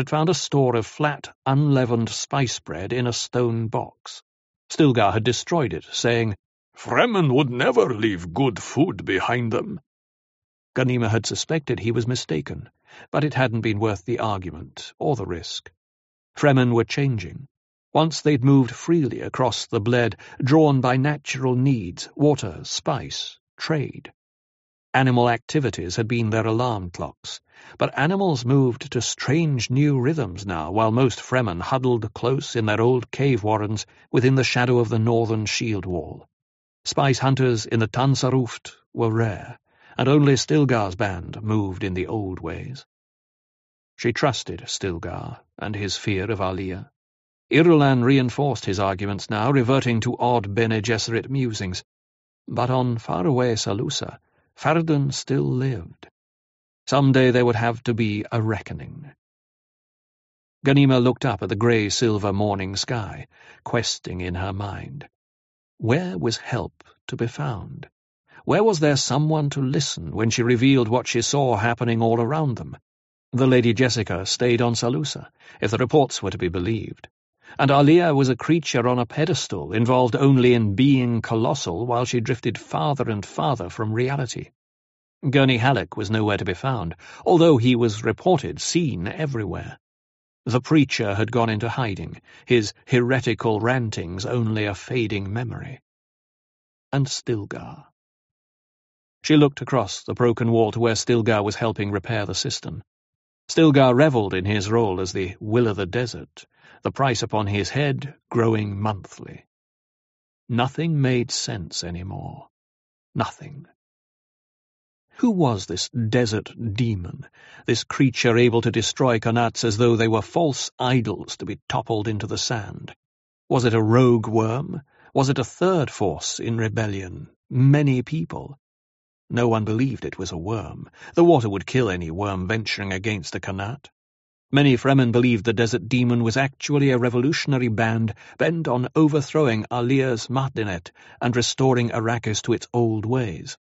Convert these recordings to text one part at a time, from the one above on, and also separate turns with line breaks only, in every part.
had found a store of flat, unleavened spice bread in a stone box. Stilgar had destroyed it, saying,
Fremen would never leave good food behind them.
Ghanima had suspected he was mistaken, but it hadn't been worth the argument, or the risk. Fremen were changing. Once they'd moved freely across the bled, drawn by natural needs, water, spice, trade. Animal activities had been their alarm clocks, but animals moved to strange new rhythms now, while most Fremen huddled close in their old cave warrens within the shadow of the northern shield wall. Spice hunters in the Tanzerouft were rare, and only Stilgar's band moved in the old ways. She trusted Stilgar and his fear of Alia. Irulan reinforced his arguments now, reverting to odd Bene Gesserit musings. But on faraway Salusa, Farad'n still lived. Some day there would have to be a reckoning. Ghanima looked up at the grey-silver morning sky, questing in her mind. Where was help to be found? Where was there someone to listen when she revealed what she saw happening all around them? The Lady Jessica stayed on Salusa, if the reports were to be believed and Alia was a creature on a pedestal, involved only in being colossal while she drifted farther and farther from reality. Gurney Halleck was nowhere to be found, although he was reported seen everywhere. The preacher had gone into hiding, his heretical rantings only a fading memory. And Stilgar. She looked across the broken wall to where Stilgar was helping repair the cistern. Stilgar revelled in his role as the will o' the desert, the price upon his head growing monthly. Nothing made sense anymore. Nothing. Who was this desert demon, this creature able to destroy Qanats as though they were false idols to be toppled into the sand? Was it a rogue worm? Was it a third force in rebellion? Many people? No one believed it was a worm. The water would kill any worm venturing against a Qanat. Many Fremen believed the Desert Demon was actually a revolutionary band bent on overthrowing Alia's Martinet and restoring Arrakis to its old ways.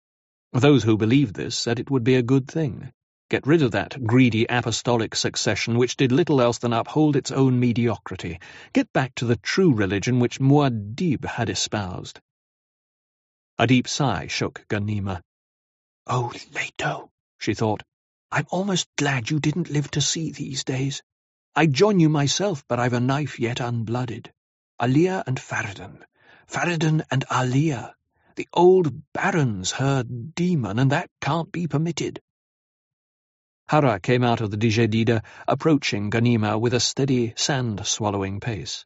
Those who believed this said it would be a good thing. Get rid of that greedy apostolic succession which did little else than uphold its own mediocrity. Get back to the true religion which Muad'Dib had espoused. A deep sigh shook Ghanima.
Oh, Leto, she thought. I'm almost glad you didn't live to see these days. I'd join you myself, but I've a knife yet unblooded. Alia and Farad'n. Farad'n and Alia. The old Baron's her demon, and that can't be permitted.
Harah came out of the Djedida, approaching Ghanima with a steady, sand-swallowing pace.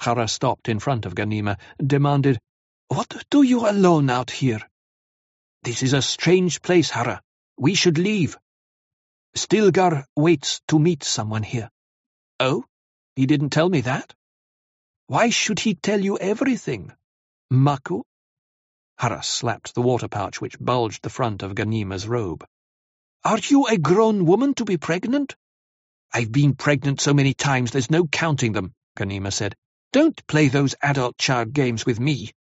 Harah stopped in front of Ghanima, demanded,
What do you alone out here?
This is a strange place, Harah. We should leave.
Stilgar waits to meet someone here.
Oh? He didn't tell me that.
Why should he tell you everything? Mako?
Harah slapped the water pouch which bulged the front of Ghanima's robe.
Are you a grown woman to be pregnant?
I've been pregnant so many times there's no counting them, Ghanima said. Don't play those adult child games with me.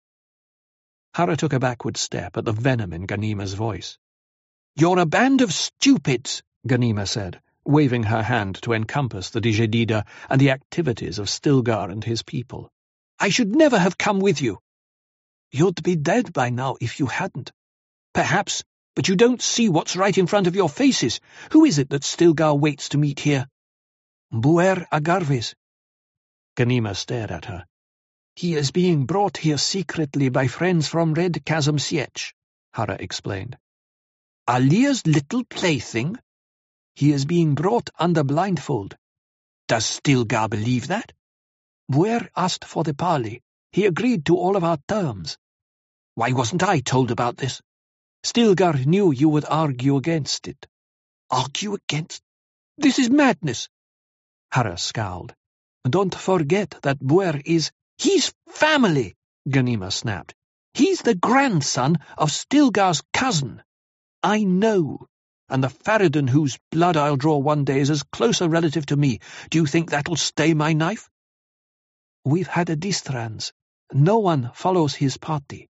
Harah took a backward step at the venom in Ghanima's voice.
You're a band of stupids,
Ghanima said, waving her hand to encompass the Djedida and the activities of Stilgar and his people.
I should never have come with you.
You'd be dead by now if you hadn't.
Perhaps, but you don't see what's right in front of your faces. Who is it that Stilgar waits to meet here?
Buer Agarves.
Ghanima stared at her.
He is being brought here secretly by friends from Red Chasm Sietch, Harah explained.
Alia's little plaything?
He is being brought under blindfold.
Does Stilgar believe that?
Buer asked for the parley. He agreed to all of our terms.
Why wasn't I told about this?
Stilgar knew you would argue against it.
Argue against? This is madness.
Harah scowled. Don't forget that Buer is...
He's family, Ghanima snapped. He's the grandson of Stilgar's cousin. I know and the Farad'n whose blood I'll draw one day is as close a relative to me. Do you think that'll stay my knife?
We've had a distrans. No one follows his party.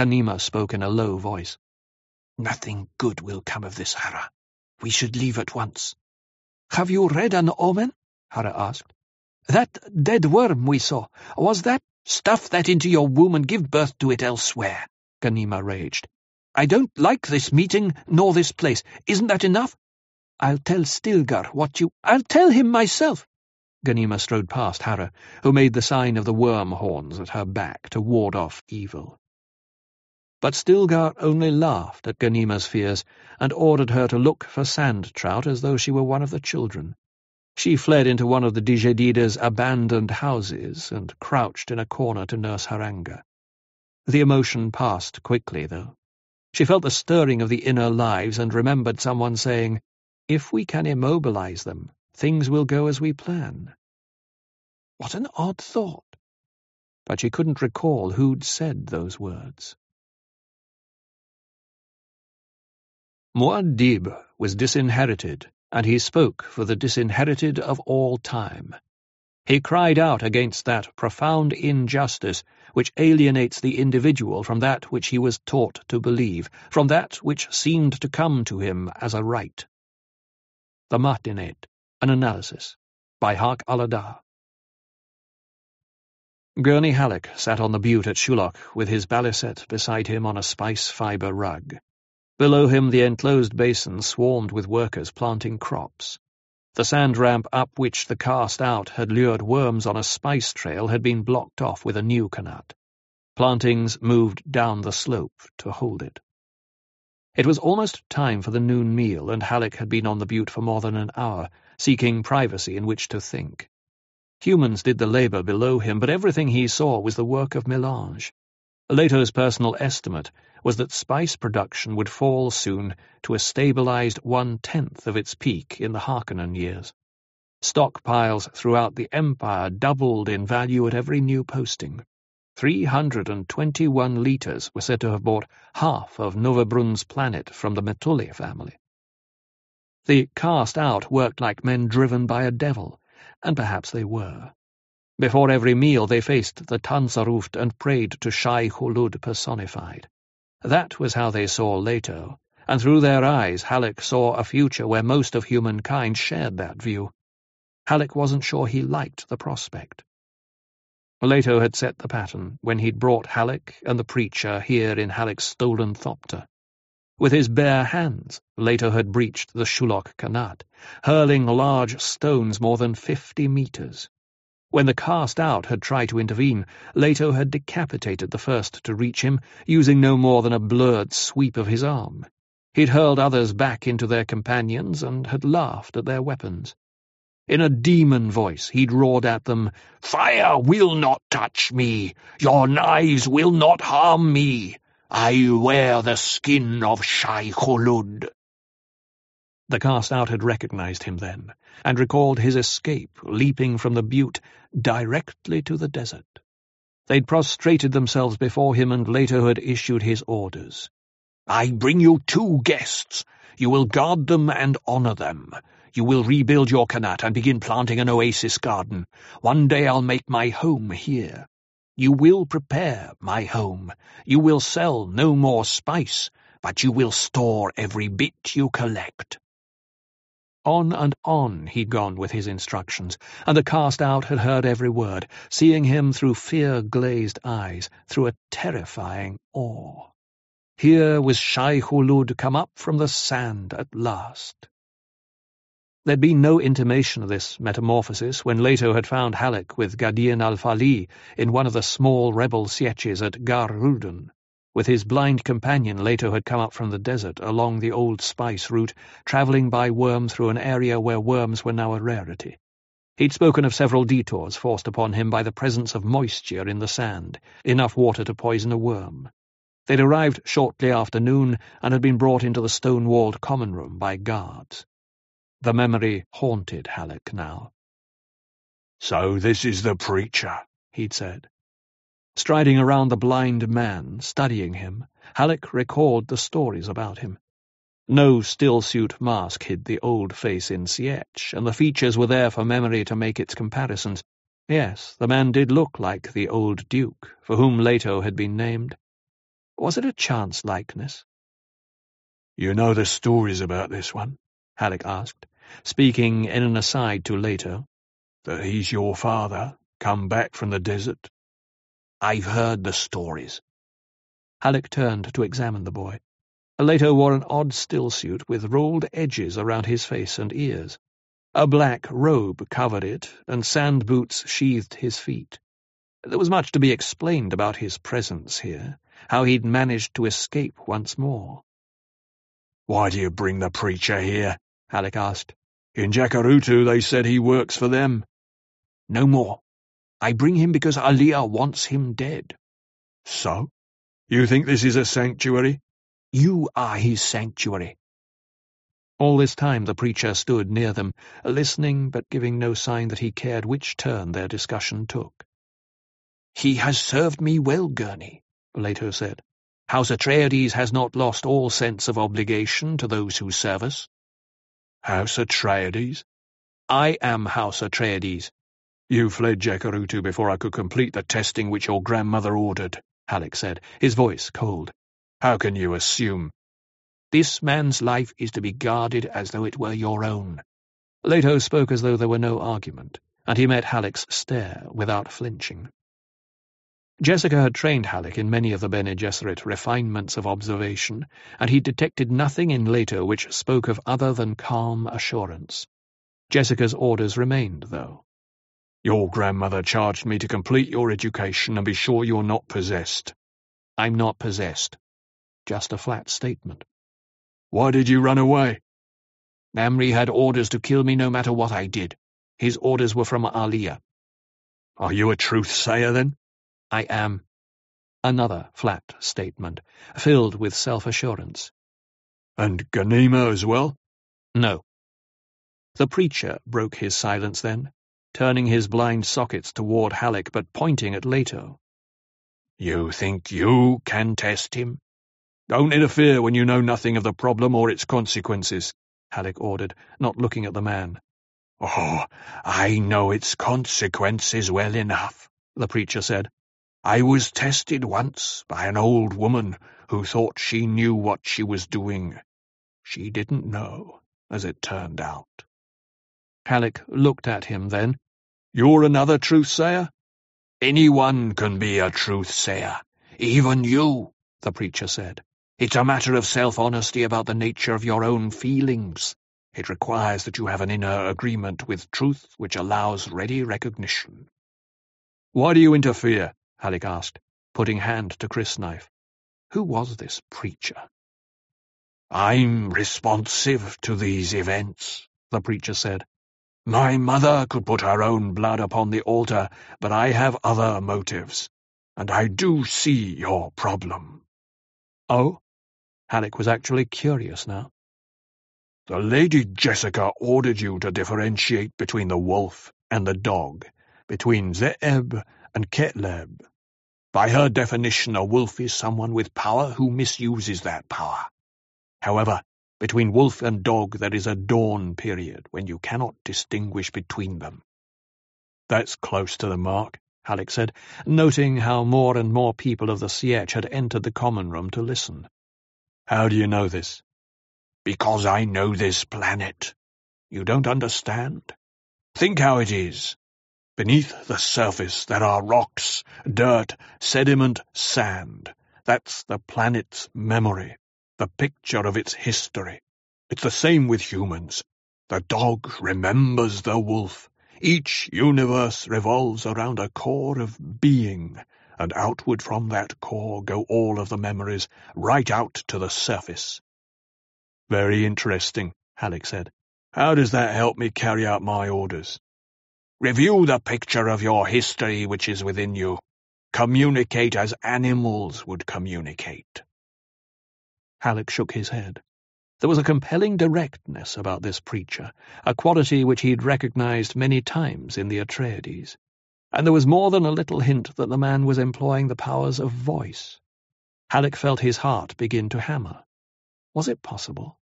Ghanima spoke in a low voice.
Nothing good will come of this, Harah. We should leave at once. Have you read an omen? Harah asked. That dead worm we saw, was that? Stuff that into your womb and give birth to it elsewhere, Ghanima raged. I don't like this meeting nor this place. Isn't that enough? I'll tell Stilgar what you— I'll tell him myself. Ghanima strode past Harah, who made the sign of the worm horns at her back to ward off evil. But Stilgar only laughed at Ghanima's fears and ordered her to look for sand trout as though she were one of the children. She fled into one of the Djedida's abandoned houses and crouched in a corner to nurse her anger. The emotion passed quickly, though. She felt the stirring of the inner lives and remembered someone saying, If we can immobilize them, things will go as we plan. What an odd thought! But she couldn't recall who'd said those words.
Muad'Dib was disinherited, and he spoke for the disinherited of all time. He cried out against that profound injustice which alienates the individual from that which he was taught to believe, from that which seemed to come to him as a right. The Martinet, an analysis, by Harq al-Ada. Gurney Halleck sat on the butte at Shuloch with his balisette beside him on a spice-fibre rug. Below him the enclosed basin swarmed with workers planting crops. The sand ramp up which the cast-out had lured worms on a spice trail had been blocked off with a new qanat. Plantings moved down the slope to hold it. It was almost time for the noon meal, and Halleck had been on the butte for more than an hour, seeking privacy in which to think. Humans did the labour below him, but everything he saw was the work of melange. Leto's personal estimate was that spice production would fall soon to a stabilized one-tenth of its peak in the Harkonnen years. Stockpiles throughout the Empire doubled in value at every new posting. 321 litres were said to have bought half of Novabrun's planet from the Metuli family. The cast-out worked like men driven by a devil, and perhaps they were. Before every meal they faced the Tanzerouft and prayed to Shai Hulud personified. That was how they saw Leto, and through their eyes Halleck saw a future where most of humankind shared that view. Halleck wasn't sure he liked the prospect. Leto had set the pattern when he'd brought Halleck and the preacher here in Halleck's stolen thopter. With his bare hands, Leto had breached the Shuloch Qanat, hurling large stones more than fifty metres. When the cast-out had tried to intervene, Leto had decapitated the first to reach him, using no more than a blurred sweep of his arm. He'd hurled others back into their companions and had laughed at their weapons. In a demon voice he'd roared at them, Fire will not touch me! Your knives will not harm me! I wear the skin of Shai Hulud. The cast-out had recognized him then, and recalled his escape, leaping from the butte directly to the desert. They'd prostrated themselves before him, and later had issued his orders. I bring you two guests. You will guard them and honor them. You will rebuild your qanat and begin planting an oasis garden. One day I'll make my home here. You will prepare my home. You will sell no more spice, but you will store every bit you collect. On and on he'd gone with his instructions, and the cast-out had heard every word, seeing him through fear-glazed eyes, through a terrifying awe. Here was Shai Hulud come up from the sand at last. There'd been no intimation of this metamorphosis when Leto had found Halleck with Gadian al-Fali in one of the small rebel sietches at Gare Ruden. With his blind companion, Leto had come up from the desert along the old spice route, travelling by worm through an area where worms were now a rarity. He'd spoken of several detours forced upon him by the presence of moisture in the sand, enough water to poison a worm. They'd arrived shortly after noon and had been brought into the stone-walled common room by guards. The memory haunted Halleck now.
So this is the preacher, he'd said.
Striding around the blind man, studying him, Halleck recalled the stories about him. No still-suit mask hid the old face in Sietch, and the features were there for memory to make its comparisons. Yes, the man did look like the old duke, for whom Leto had been named. Was it a chance likeness?
You know the stories about this one? Halleck asked,
speaking in an aside to Leto.
That he's your father, come back from the desert?
I've heard the stories.
Halleck turned to examine the boy. Leto wore an odd stillsuit with rolled edges around his face and ears. A black robe covered it, and sand boots sheathed his feet. There was much to be explained about his presence here, how he'd managed to escape once more.
Why do you bring the preacher here? Halleck asked. In Jacurutu they said he works for them.
No more. I bring him because Alia wants him dead.
So? You think this is a sanctuary?
You are his sanctuary.
All this time the preacher stood near them, listening but giving no sign that he cared which turn their discussion took.
He has served me well, Gurney, Leto said. House Atreides has not lost all sense of obligation to those who serve us.
House Atreides?
I am House Atreides.
You fled Jacurutu before I could complete the testing which your grandmother ordered, Halleck said, his voice cold. How can you assume?
This man's life is to be guarded as though it were your own.
Leto spoke as though there were no argument, and he met Halleck's stare without flinching. Jessica had trained Halleck in many of the Bene Gesserit refinements of observation, and he detected nothing in Leto which spoke of other than calm assurance. Jessica's orders remained, though.
Your grandmother charged me to complete your education and be sure you're not possessed.
I'm not possessed. Just a flat statement.
Why did you run away?
Namri had orders to kill me no matter what I did. His orders were from Alia.
Are you a truth-sayer, then?
I am.
Another flat statement, filled with self-assurance.
And Ghanima as well?
No. The preacher broke his silence then, turning his blind sockets toward Halleck but pointing at Leto.
You think you can test him? Don't interfere when you know nothing of the problem or its consequences, Halleck ordered, not looking at the man. Oh, I know its consequences well enough, the preacher said. I was tested once by an old woman who thought she knew what she was doing. She didn't know, as it turned out.
Halleck looked at him then.
You're another truth-sayer?
Anyone can be a truth-sayer. Even you, the preacher said. It's a matter of self-honesty about the nature of your own feelings. It requires that you have an inner agreement with truth which allows ready recognition.
Why do you interfere? Halleck asked, putting hand to crysknife.
Who was this preacher?
I'm responsive to these events, the preacher said. My mother could put her own blood upon the altar, but I have other motives, and I do see your problem.
Oh? Halleck was actually curious now.
The Lady Jessica ordered you to differentiate between the wolf and the dog, between Ze'eb and Ketleb. By her definition, a wolf is someone with power who misuses that power. However, between wolf and dog there is a dawn period when you cannot distinguish between them.
That's close to the mark, Halleck said, noting how more and more people of the Sietch had entered the common room to listen.
How do you know this?
Because I know this planet. You don't understand? Think how it is. Beneath the surface there are rocks, dirt, sediment, sand. That's the planet's memory, the picture of its history. It's the same with humans. The dog remembers the wolf. Each universe revolves around a core of being, and outward from that core go all of the memories, right out to the surface.
Very interesting, Halleck said. How does that help me carry out my orders?
Review the picture of your history which is within you. Communicate as animals would communicate.
Halleck shook his head. There was a compelling directness about this preacher, a quality which he'd recognized many times in the Atreides. And there was more than a little hint that the man was employing the powers of voice. Halleck felt his heart begin to hammer. Was it possible?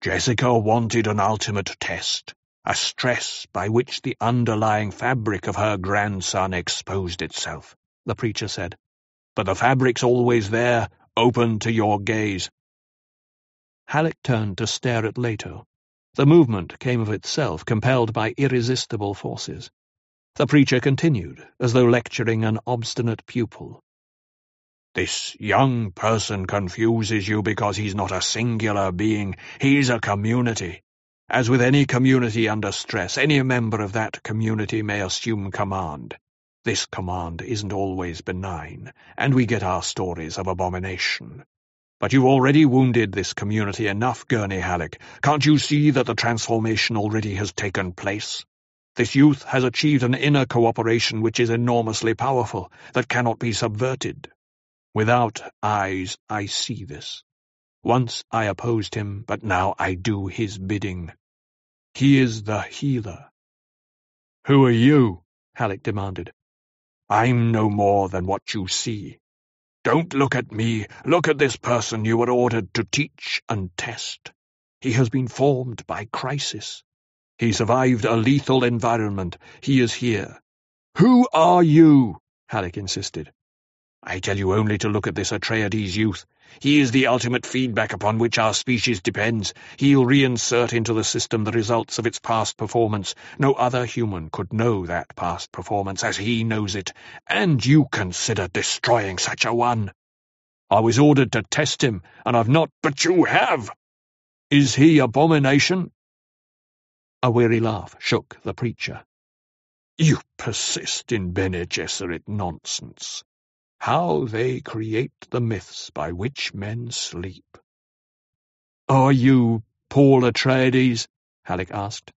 Jessica wanted an ultimate test a stress by which the underlying fabric of her grandson exposed itself, the preacher said. But the fabric's always there, open to your gaze.
Halleck turned to stare at Leto. The movement came of itself, compelled by irresistible forces. The preacher continued, as though lecturing an obstinate pupil.
This young person confuses you because he's not a singular being, he's a community. As with any community under stress, any member of that community may assume command. This command isn't always benign, and we get our stories of abomination. But you've already wounded this community enough, Gurney Halleck. Can't you see that the transformation already has taken place? This youth has achieved an inner cooperation which is enormously powerful, that cannot be subverted. Without eyes I see this. Once I opposed him, but now I do his bidding. He is the healer.
Who are you? Halleck demanded.
I'm no more than what you see. Don't look at me, look at this person you were ordered to teach and test. He has been formed by crisis. He survived a lethal environment. He is here.
Who are you? Halleck insisted.
I tell you only to look at this Atreides youth. He is the ultimate feedback upon which our species depends. He'll reinsert into the system the results of its past performance. No other human could know that past performance as he knows it, and you consider destroying such a one.
I was ordered to test him, and I've not—
But you have!
Is he abomination?
A weary laugh shook the preacher.
You persist in Bene Gesserit nonsense how they create the myths by which men sleep.
Are you Paul Atreides? Halleck asked.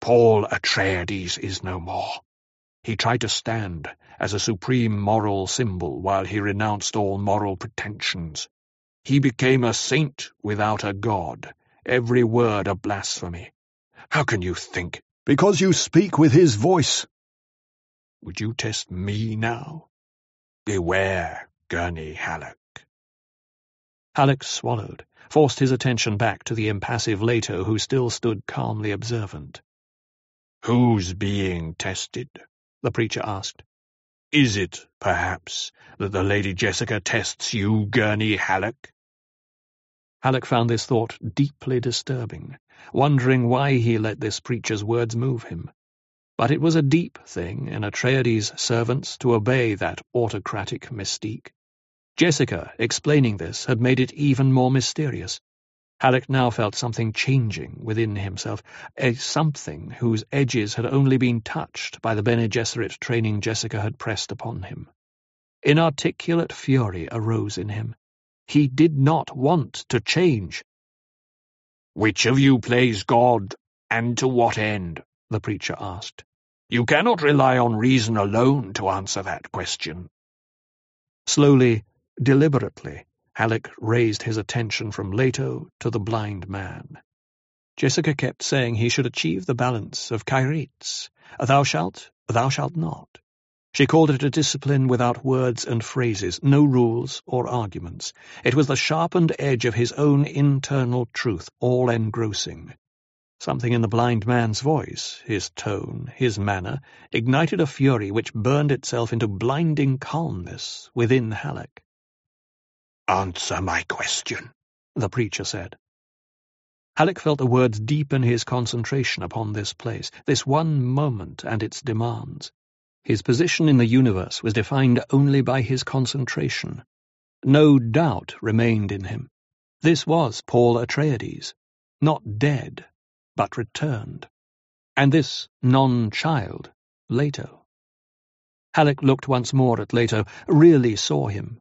Paul Atreides is no more. He tried to stand as a supreme moral symbol while he renounced all moral pretensions. He became a saint without a god, every word a blasphemy. How can you think?
Because you speak with his voice.
Would you test me now? Beware, Gurney Halleck.
Halleck swallowed, forced his attention back to the impassive Leto who still stood calmly observant.
Who's being tested? the preacher asked. Is it, perhaps, that the Lady Jessica tests you, Gurney Halleck?
Halleck found this thought deeply disturbing, wondering why he let this preacher's words move him. But it was a deep thing in Atreides' servants to obey that autocratic mystique. Jessica, explaining this, had made it even more mysterious. Halleck now felt something changing within himself, a something whose edges had only been touched by the Bene Gesserit training Jessica had pressed upon him. Inarticulate fury arose in him. He did not want to change.
Which of you plays God, and to what end? The preacher asked. You cannot rely on reason alone to answer that question.
Slowly, deliberately, Halleck raised his attention from Leto to the blind man. Jessica kept saying he should achieve the balance of Kyrites. Thou shalt, thou shalt not. She called it a discipline without words and phrases, no rules or arguments. It was the sharpened edge of his own internal truth, all engrossing. Something in the blind man's voice, his tone, his manner, ignited a fury which burned itself into blinding calmness within Halleck.
"'Answer my question,' the preacher said.
Halleck felt the words deepen his concentration upon this place, this one moment and its demands. His position in the universe was defined only by his concentration. No doubt remained in him. This was Paul Atreides, not dead, but returned. And this non-child, Leto. Halleck looked once more at Leto, really saw him.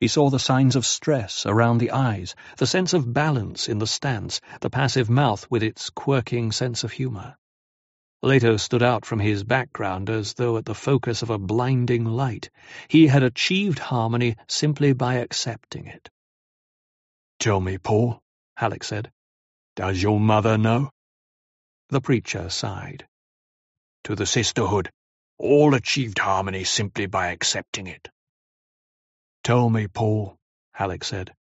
He saw the signs of stress around the eyes, the sense of balance in the stance, the passive mouth with its quirking sense of humour. Leto stood out from his background as though at the focus of a blinding light. He had achieved harmony simply by accepting it.
"'Tell me, Paul,' Halleck said. "'Does your mother know?'
The preacher sighed.
To the sisterhood, all achieved harmony simply by accepting it.
Tell me, Paul, Halleck said,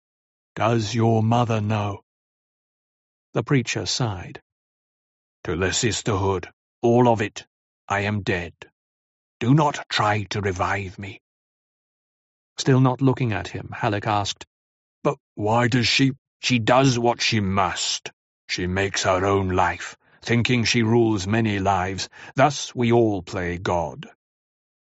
does your mother know?
The preacher sighed.
To the sisterhood, all of it, I am dead. Do not try to revive me.
Still not looking at him, Halleck asked,
But why does she? She does what she must.
She makes her own life, thinking she rules many lives. Thus we all play God.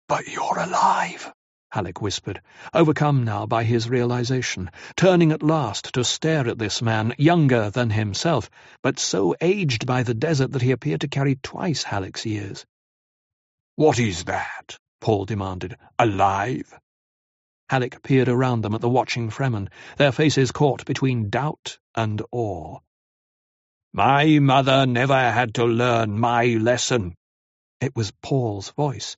But you're alive, Halleck whispered, overcome now by his realization, turning at last to stare at this man, younger than himself, but so aged by the desert that he appeared to carry twice Halleck's years.
What is that? Paul demanded. Alive?
Halleck peered around them at the watching Fremen, their faces caught between doubt and awe.
My mother never had to learn my lesson.
It was Paul's voice.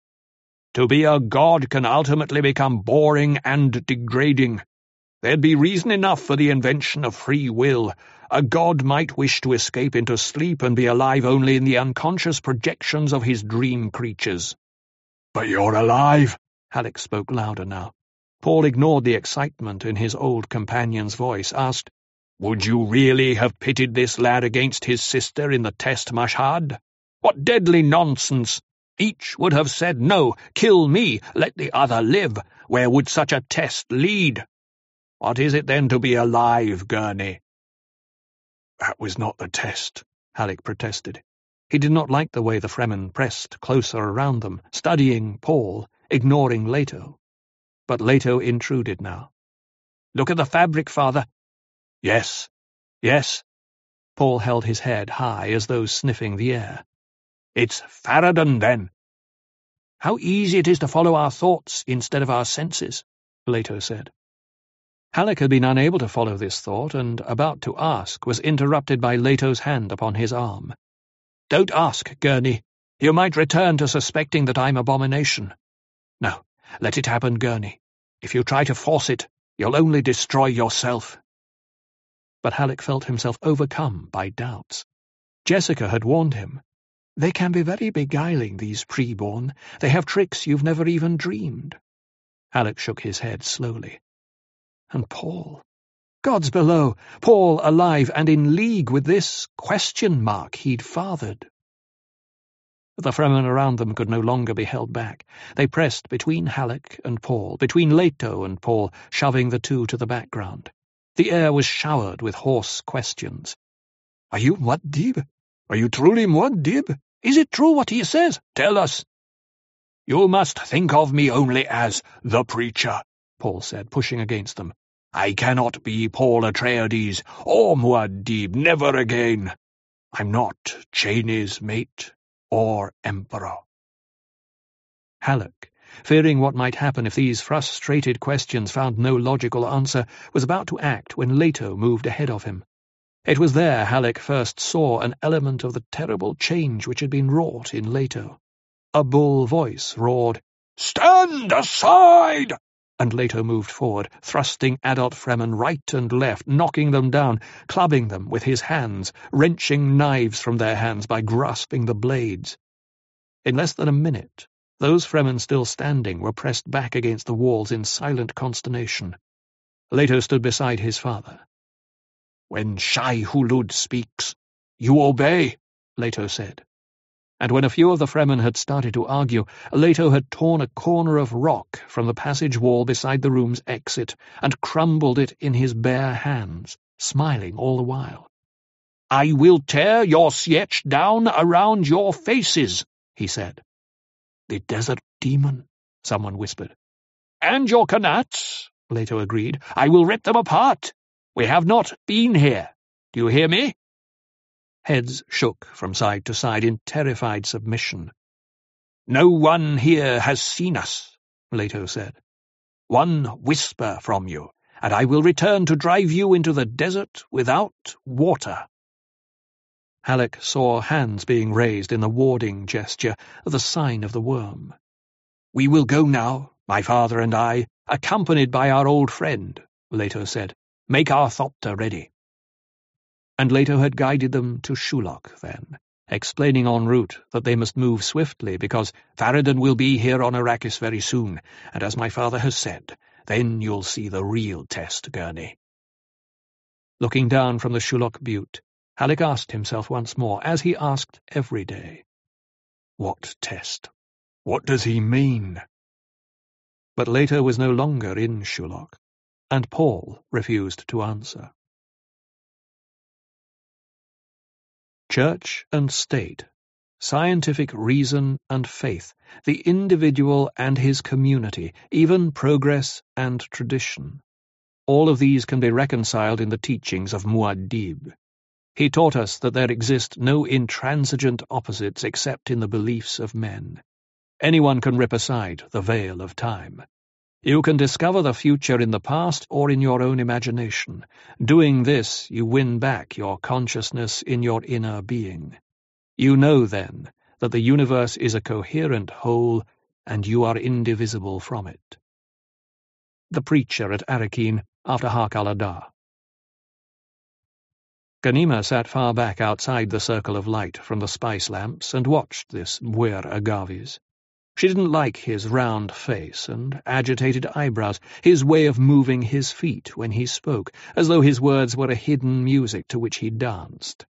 To be a god can ultimately become boring and degrading. There'd be reason enough for the invention of free will. A god might wish to escape into sleep and be alive only in the unconscious projections of his dream creatures.
But you're alive,
Halleck spoke louder now. Paul ignored the excitement in his old companion's voice, asked,
Would you really have pitted this lad against his sister in the test, Mashhad? What deadly nonsense! Each would have said, no, kill me, let the other live. Where would such a test lead? What is it then to be alive, Gurney?
That was not the test, Halleck protested.
He did not like the way the Fremen pressed closer around them, studying Paul, ignoring Leto. But Leto intruded now.
Look at the fabric, father.
Yes, yes.
Paul held his head high as though sniffing the air.
It's Farad'n, then.
How easy it is to follow our thoughts instead of our senses, Plato said. Halleck had been unable to follow this thought, and, about to ask, was interrupted by Leto's hand upon his arm. Don't ask, Gurney. You might return to suspecting that I'm abomination. No, let it happen, Gurney. If you try to force it, you'll only destroy yourself. But Halleck felt himself overcome by doubts. Jessica had warned him they can be very beguiling, these preborn. They have tricks you've never even dreamed. Halleck shook his head slowly. And Paul. Gods below, Paul alive and in league with this question mark he'd fathered. The Fremen around them could no longer be held back. They pressed between Halleck and Paul, between Leto and Paul, shoving the two to the background. The air was showered with hoarse questions.
Are you Muad'Dib? Are you truly Muad'Dib?
Is it true what he says?
Tell us. You must think of me only as the preacher, Paul said, pushing against them. I cannot be Paul Atreides or Muad'Dib, never again. I'm not Chani's mate or emperor.
Halleck, fearing what might happen if these frustrated questions found no logical answer, was about to act when Leto moved ahead of him. It was there Halleck first saw an element of the terrible change which had been wrought in Leto. A bull voice roared,
Stand aside!
And Leto moved forward, thrusting adult Fremen right and left, knocking them down, clubbing them with his hands, wrenching knives from their hands by grasping the blades. In less than a minute, those Fremen still standing were pressed back against the walls in silent consternation. Leto stood beside his father.
When Shai Hulud speaks, you obey, Leto said.
And when a few of the Fremen had started to argue, Leto had torn a corner of rock from the passage wall beside the room's exit and crumbled it in his bare hands, smiling all the while.
I will tear your sietch down around your faces, he said.
The desert demon, someone whispered.
And your qanats, Leto agreed. I will rip them apart. We have not been here. Do you hear me?
Heads shook from side to side in terrified submission.
No one here has seen us, Leto said. One whisper from you, and I will return to drive you into the desert without water.
Halleck saw hands being raised in the warding gesture, the sign of the worm.
We will go now, my father and I, accompanied by our old friend, Leto said. Make our thopter ready.
And Leto had guided them to Shuloch then, explaining en route that they must move swiftly because Farad'n will be here on Arrakis very soon, and as my father has said, then you'll see the real test, Gurney. Looking down from the Shuloch butte, Halleck asked himself once more, as he asked every day, What test? What does he mean? But later was no longer in Shuloch and Paul refused to answer. Church and state, scientific reason and faith, the individual and his community, even progress and tradition. All of these can be reconciled in the teachings of Muad'Dib. He taught us that there exist no intransigent opposites except in the beliefs of men. Anyone can rip aside the veil of time. You can discover the future in the past or in your own imagination. Doing this, you win back your consciousness in your inner being. You know, then, that the universe is a coherent whole, and you are indivisible from it. The Preacher at Arrakeen, after Harq al-Ada. Ghanima sat far back outside the circle of light from the spice lamps and watched this Buer Agarves. She didn't like his round face and agitated eyebrows, his way of moving his feet when he spoke, as though his words were a hidden music to which he danced.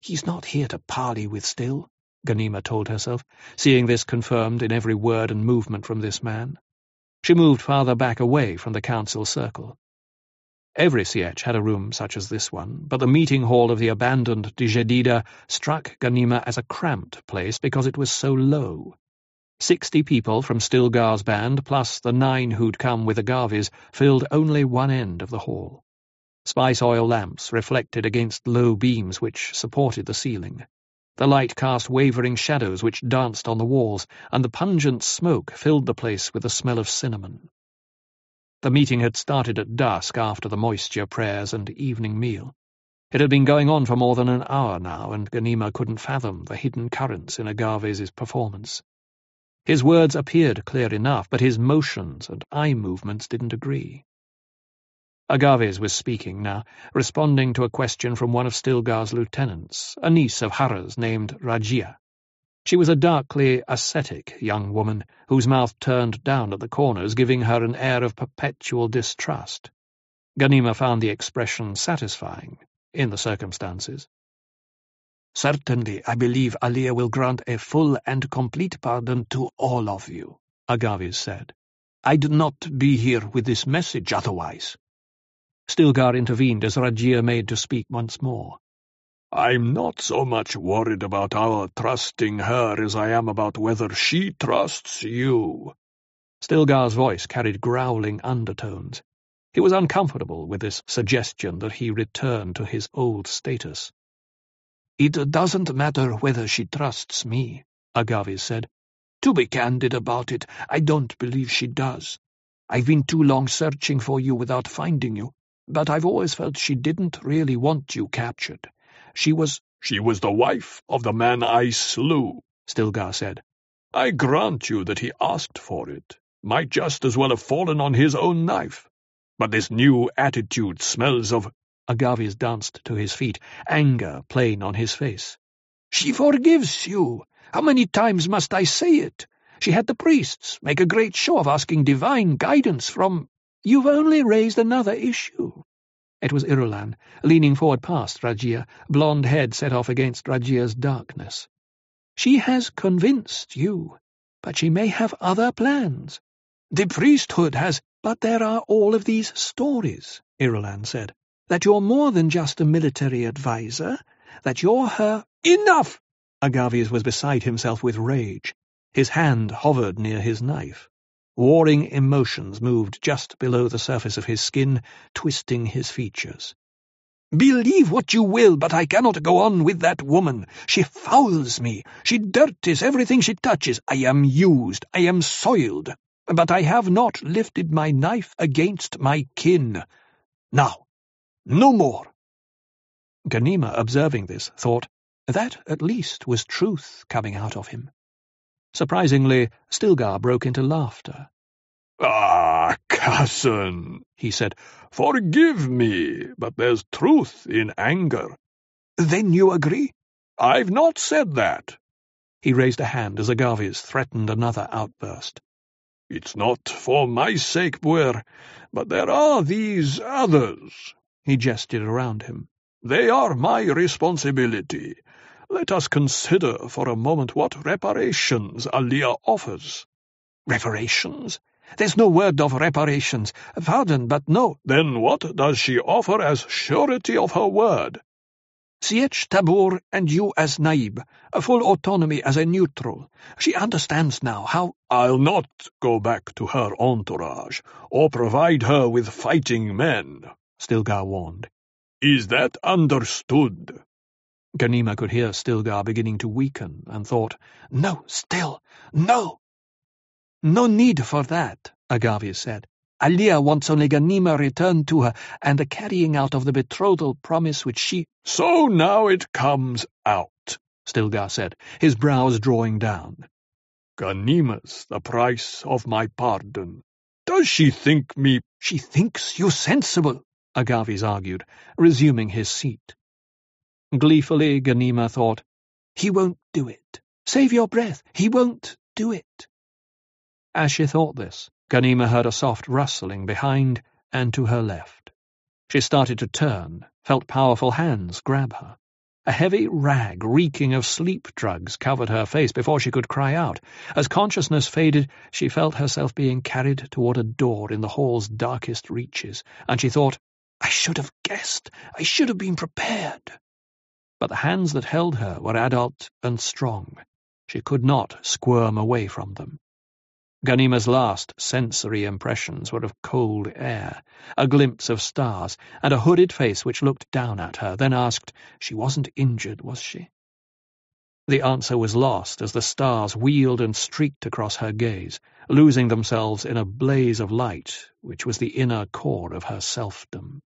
He's not here to parley with Stil, Ghanima told herself, seeing this confirmed in every word and movement from this man. She moved farther back away from the council circle. Every sietch had a room such as this one, but the meeting hall of the abandoned Djedida struck Ghanima as a cramped place because it was so low. Sixty people from Stilgar's band, plus the nine who'd come with the Agarves, filled only one end of the hall. Spice oil lamps reflected against low beams which supported the ceiling. The light cast wavering shadows which danced on the walls, and the pungent smoke filled the place with the smell of cinnamon. The meeting had started at dusk after the moisture prayers and evening meal. It had been going on for more than an hour now, and Ghanima couldn't fathom the hidden currents in Agarves's performance. His words appeared clear enough, but his motions and eye movements didn't agree. Agarves was speaking now, responding to a question from one of Stilgar's lieutenants, a niece of Harah's named Rajia. She was a darkly ascetic young woman, whose mouth turned down at the corners, giving her an air of perpetual distrust. Ghanima found the expression satisfying, in the circumstances.
Certainly, I believe Alia will grant a full and complete pardon to all of you, Agarves said. I'd not be here with this message otherwise.
Stilgar intervened as Rajia made to speak once more.
I'm not so much worried about our trusting her as I am about whether she trusts you.
Stilgar's voice carried growling undertones. He was uncomfortable with this suggestion that he return to his old status.
It doesn't matter whether she trusts me, Agarves said. To be candid about it, I don't believe she does. I've been too long searching for you without finding you, but I've always felt she didn't really want you captured. She was—
She was the wife of the man I slew, Stilgar said. I grant you that he asked for it, might just as well have fallen on his own knife. But this new attitude smells of
Agarves danced to his feet, anger plain on his face.
She forgives you. How many times must I say it? She had the priests make a great show of asking divine guidance from... You've only raised another issue.
It was Irulan, leaning forward past Rajia, blonde head set off against Rajia's darkness.
She has convinced you, but she may have other plans. The priesthood has... But there are all of these stories, Irulan said that you're more than just a military adviser, that you're her—
Enough! Agarves was beside himself with rage. His hand hovered near his knife. Warring emotions moved just below the surface of his skin, twisting his features.
Believe what you will, but I cannot go on with that woman. She fouls me. She dirties everything she touches. I am used. I am soiled. But I have not lifted my knife against my kin. Now, no more.
Ghanima, observing this, thought that at least was truth coming out of him. Surprisingly, Stilgar broke into laughter.
Ah, cousin, he said, forgive me, but there's truth in anger.
Then you agree?
I've not said that.
He raised a hand as Agarves threatened another outburst.
It's not for my sake, Buer, but there are these others. He gestured around him. They are my responsibility. Let us consider for a moment what reparations Alia offers.
Reparations? There's no word of reparations. Pardon, but no.
Then what does she offer as surety of her word?
Sietch Tabr and you as Naib, a full autonomy as a neutral. She understands now how—
I'll not go back to her entourage, or provide her with fighting men, Stilgar warned. Is that understood?
Ghanima could hear Stilgar beginning to weaken, and thought,
No, Stil, no! No need for that, Agarves said. Alia wants only Ghanima returned to her, and the carrying out of the betrothal promise which she—
So now it comes out, Stilgar said, his brows drawing down. Ghanima's the price of my pardon. Does she think me—
She thinks you sensible, Agarves argued, resuming his seat.
Gleefully, Ghanima thought,
He won't do it. Save your breath. He won't do it.
As she thought this, Ghanima heard a soft rustling behind and to her left. She started to turn, felt powerful hands grab her. A heavy rag reeking of sleep drugs covered her face before she could cry out. As consciousness faded, she felt herself being carried toward a door in the hall's darkest reaches, and she thought, I should have guessed. I should have been prepared. But the hands that held her were adult and strong. She could not squirm away from them. Ghanima's last sensory impressions were of cold air, a glimpse of stars, and a hooded face which looked down at her, then asked, She wasn't injured, was she? The answer was lost as the stars wheeled and streaked across her gaze, losing themselves in a blaze of light which was the inner core of her selfdom.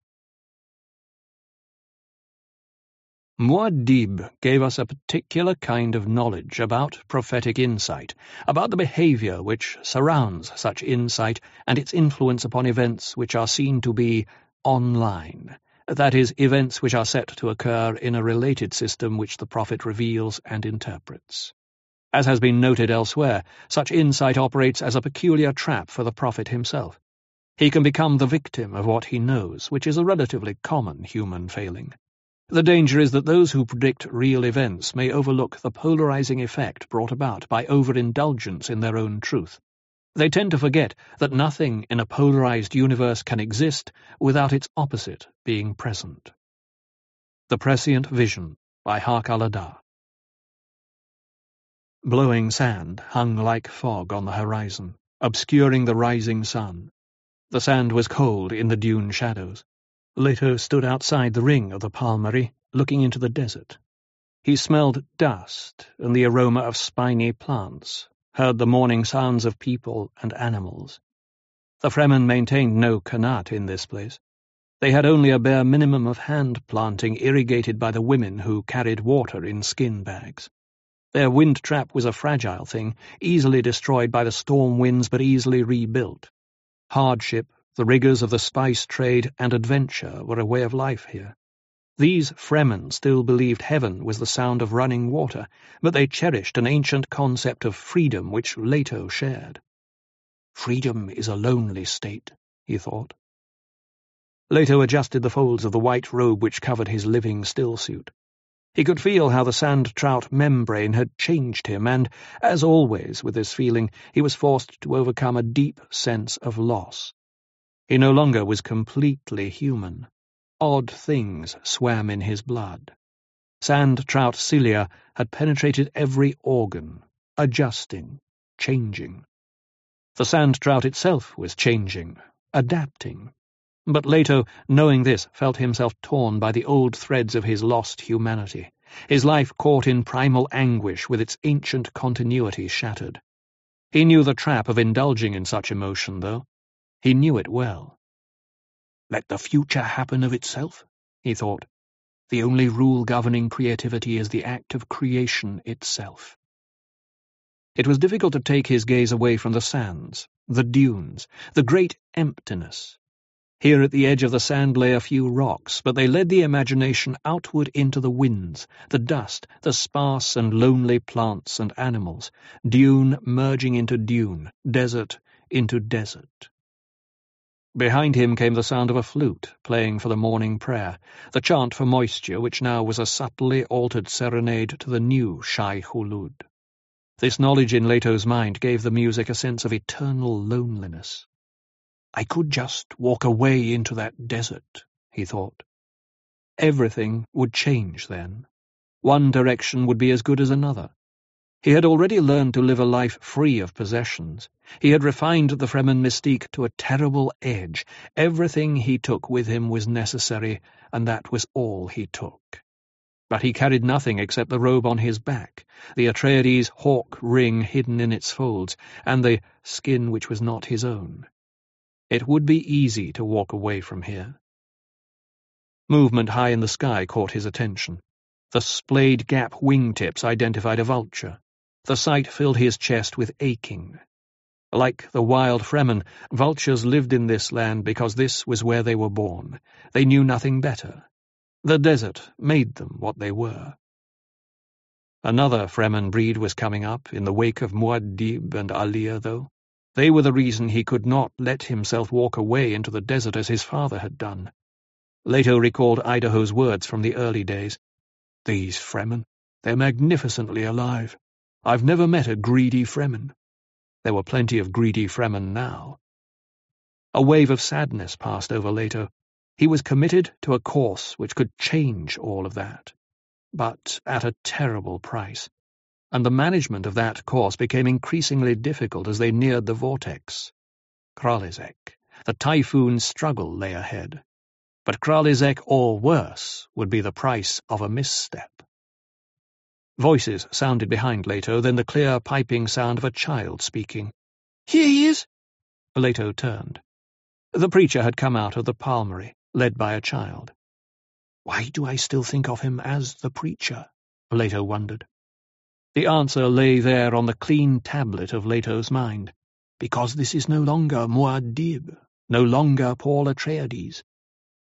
Muad'Dib gave us a particular kind of knowledge about prophetic insight, about the behaviour which surrounds such insight and its influence upon events which are seen to be online, that is, events which are set to occur in a related system which the prophet reveals and interprets. As has been noted elsewhere, such insight operates as a peculiar trap for the prophet himself. He can become the victim of what he knows, which is a relatively common human failing. The danger is that those who predict real events may overlook the polarizing effect brought about by overindulgence in their own truth. They tend to forget that nothing in a polarized universe can exist without its opposite being present. The Prescient Vision by Harq al-Ada Blowing sand hung like fog on the horizon, obscuring the rising sun. The sand was cold in the dune shadows. Leto stood outside the ring of the Palmary, looking into the desert. He smelled dust and the aroma of spiny plants, heard the morning sounds of people and animals. The Fremen maintained no qanat in this place. They had only a bare minimum of hand planting irrigated by the women who carried water in skin bags. Their wind trap was a fragile thing, easily destroyed by the storm winds but easily rebuilt. Hardship, the rigours of the spice trade and adventure were a way of life here. These Fremen still believed heaven was the sound of running water, but they cherished an ancient concept of freedom which Leto shared. Freedom is a lonely state, he thought. Leto adjusted the folds of the white robe which covered his living still suit. He could feel how the sand trout membrane had changed him, and, as always with this feeling, he was forced to overcome a deep sense of loss. He no longer was completely human. Odd things swam in his blood. Sand trout cilia had penetrated every organ, adjusting, changing. The sand trout itself was changing, adapting. But Leto, knowing this, felt himself torn by the old threads of his lost humanity, his life caught in primal anguish with its ancient continuity shattered. He knew the trap of indulging in such emotion, though. He knew it well. Let the future happen of itself, he thought. The only rule governing creativity is the act of creation itself. It was difficult to take his gaze away from the sands, the dunes, the great emptiness. Here at the edge of the sand lay a few rocks, but they led the imagination outward into the winds, the dust, the sparse and lonely plants and animals, dune merging into dune, desert into desert. Behind him came the sound of a flute, playing for the morning prayer, the chant for moisture which now was a subtly altered serenade to the new Shai Hulud. This knowledge in Leto's mind gave the music a sense of eternal loneliness. I could just walk away into that desert, he thought. Everything would change then. One direction would be as good as another. He had already learned to live a life free of possessions. He had refined the Fremen mystique to a terrible edge. Everything he took with him was necessary, and that was all he took. But he carried nothing except the robe on his back, the Atreides hawk ring hidden in its folds, and the skin which was not his own. It would be easy to walk away from here. Movement high in the sky caught his attention. The splayed gap wingtips identified a vulture. The sight filled his chest with aching. Like the wild Fremen, vultures lived in this land because this was where they were born. They knew nothing better. The desert made them what they were. Another Fremen breed was coming up, in the wake of Muad'Dib and Alia, though. They were the reason he could not let himself walk away into the desert as his father had done. Leto recalled Idaho's words from the early days. These Fremen, they're magnificently alive. I've never met a greedy Fremen. There were plenty of greedy Fremen now. A wave of sadness passed over Leto. He was committed to a course which could change all of that, but at a terrible price, and the management of that course became increasingly difficult as they neared the vortex. Kralizek, the typhoon struggle lay ahead, but Kralizek or worse would be the price of a misstep. Voices sounded behind Leto, then the clear piping sound of a child speaking.
Here he is!
Leto turned. The preacher had come out of the palmary, led by a child. Why do I still think of him as the preacher? Leto wondered. The answer lay there on the clean tablet of Leto's mind. Because this is no longer Muad'Dib, no longer Paul Atreides.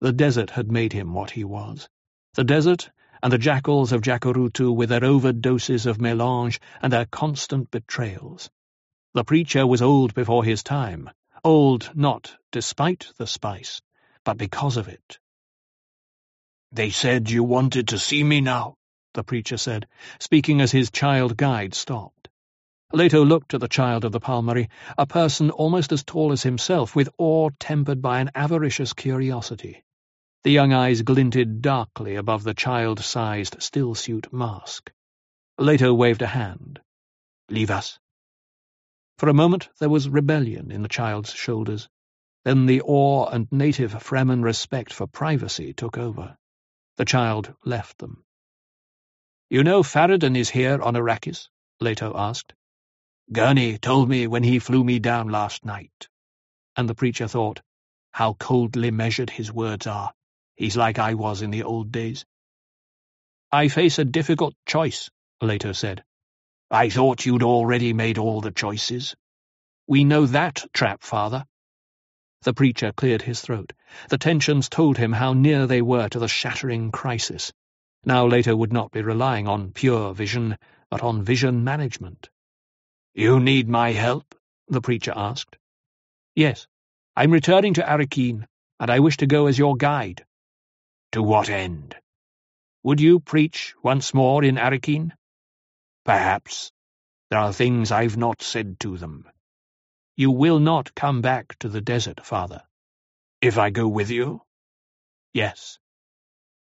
The desert had made him what he was. The desert and the jackals of Jacurutu with their overdoses of melange and their constant betrayals. The preacher was old before his time, old not despite the spice, but because of it.
They said you wanted to see me now, the preacher said, speaking as his child guide stopped.
Leto looked at the child of the Palmary, a person almost as tall as himself, with awe tempered by an avaricious curiosity. The young eyes glinted darkly above the child-sized stillsuit mask. Leto waved a hand. Leave us. For a moment there was rebellion in the child's shoulders. Then the awe and native Fremen respect for privacy took over. The child left them.
You know Farad'n is here on Arrakis? Leto asked. Gurney told me when he flew me down last night.
And the preacher thought, how coldly measured his words are. He's like I was in the old days.
I face a difficult choice, Leto said. I thought you'd already made all the choices.
We know that trap, father. The preacher cleared his throat. The tensions told him how near they were to the shattering crisis. Now Leto would not be relying on pure vision, but on vision management.
You need my help? the preacher asked.
Yes. I'm returning to Arrakeen, and I wish to go as your guide.
To what end?
Would you preach once more in Arrakeen?
Perhaps. There are things I've not said to them.
You will not come back to the desert, father.
If I go with you?
Yes.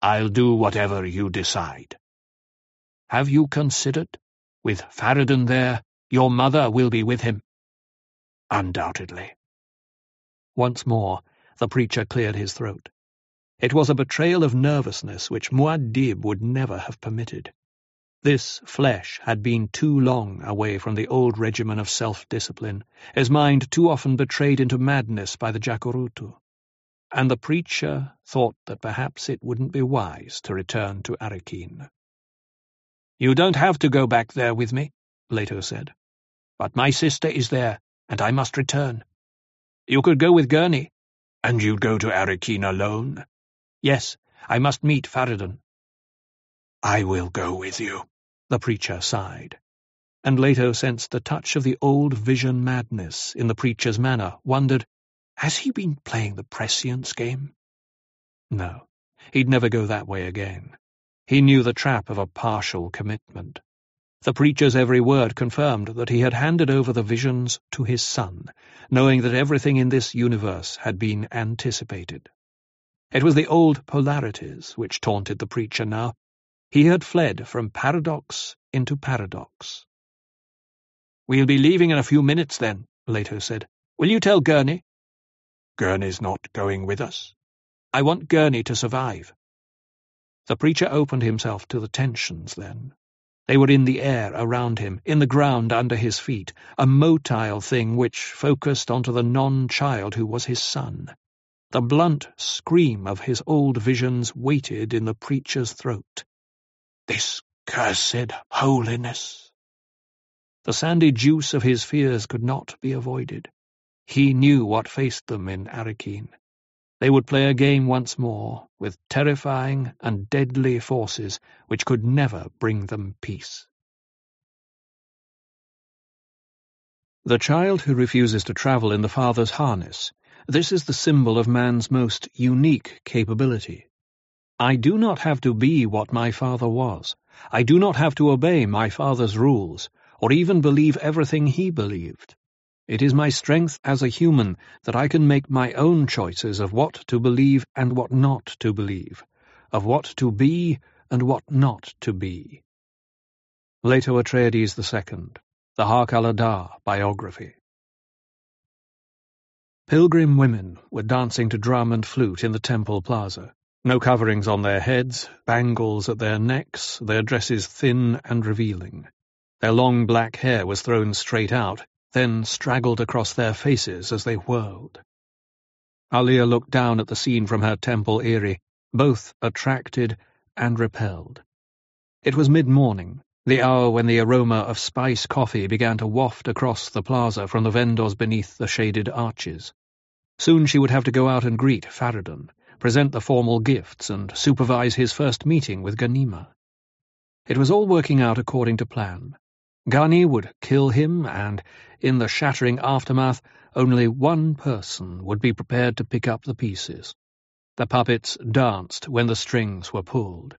I'll do whatever you decide.
Have you considered? With Farad'n there, your mother will be with him.
Undoubtedly.
Once more, the preacher cleared his throat. It was a betrayal of nervousness which Muad'Dib would never have permitted. This flesh had been too long away from the old regimen of self-discipline, his mind too often betrayed into madness by the Jacurutu. And the preacher thought that perhaps it wouldn't be wise to return to Arrakeen.
You don't have to go back there with me, Leto said. But my sister is there, and I must return. You could go with Gurney. And you'd go to Arrakeen alone?
Yes, I must meet Farad'n.
I will go with you,
the preacher sighed. And Leto sensed the touch of the old vision madness in the preacher's manner, wondered, has he been playing the prescience game? No, he'd never go that way again. He knew the trap of a partial commitment. The preacher's every word confirmed that he had handed over the visions to his son, knowing that everything in this universe had been anticipated. It was the old polarities which taunted the preacher now. He had fled from paradox into paradox.
We'll be leaving in a few minutes, then, Leto said. Will you tell Gurney?
Gurney's not going with us.
I want Gurney to survive.
The preacher opened himself to the tensions then. They were in the air around him, in the ground under his feet, a motile thing which focused onto the non-child who was his son. The blunt scream of his old visions waited in the preacher's throat.
This cursed holiness!
The sandy juice of his fears could not be avoided. He knew what faced them in Arrakeen. They would play a game once more, with terrifying and deadly forces which could never bring them peace. The child who refuses to travel in the father's harness, this is the symbol of man's most unique capability. I do not have to be what my father was. I do not have to obey my father's rules, or even believe everything he believed. It is my strength as a human that I can make my own choices of what to believe and what not to believe, of what to be and what not to be. Leto Atreides II, The Harq al-Ada Biography Pilgrim women were dancing to drum and flute in the temple plaza. No coverings on their heads, bangles at their necks, their dresses thin and revealing. Their long black hair was thrown straight out, then straggled across their faces as they whirled. Alia looked down at the scene from her temple eyrie, both attracted and repelled. It was mid-morning, the hour when the aroma of spice coffee began to waft across the plaza from the vendors beneath the shaded arches. Soon she would have to go out and greet Farad'n, present the formal gifts, and supervise his first meeting with Ghanima. It was all working out according to plan. Ghani would kill him, and, in the shattering aftermath, only one person would be prepared to pick up the pieces. The puppets danced when the strings were pulled.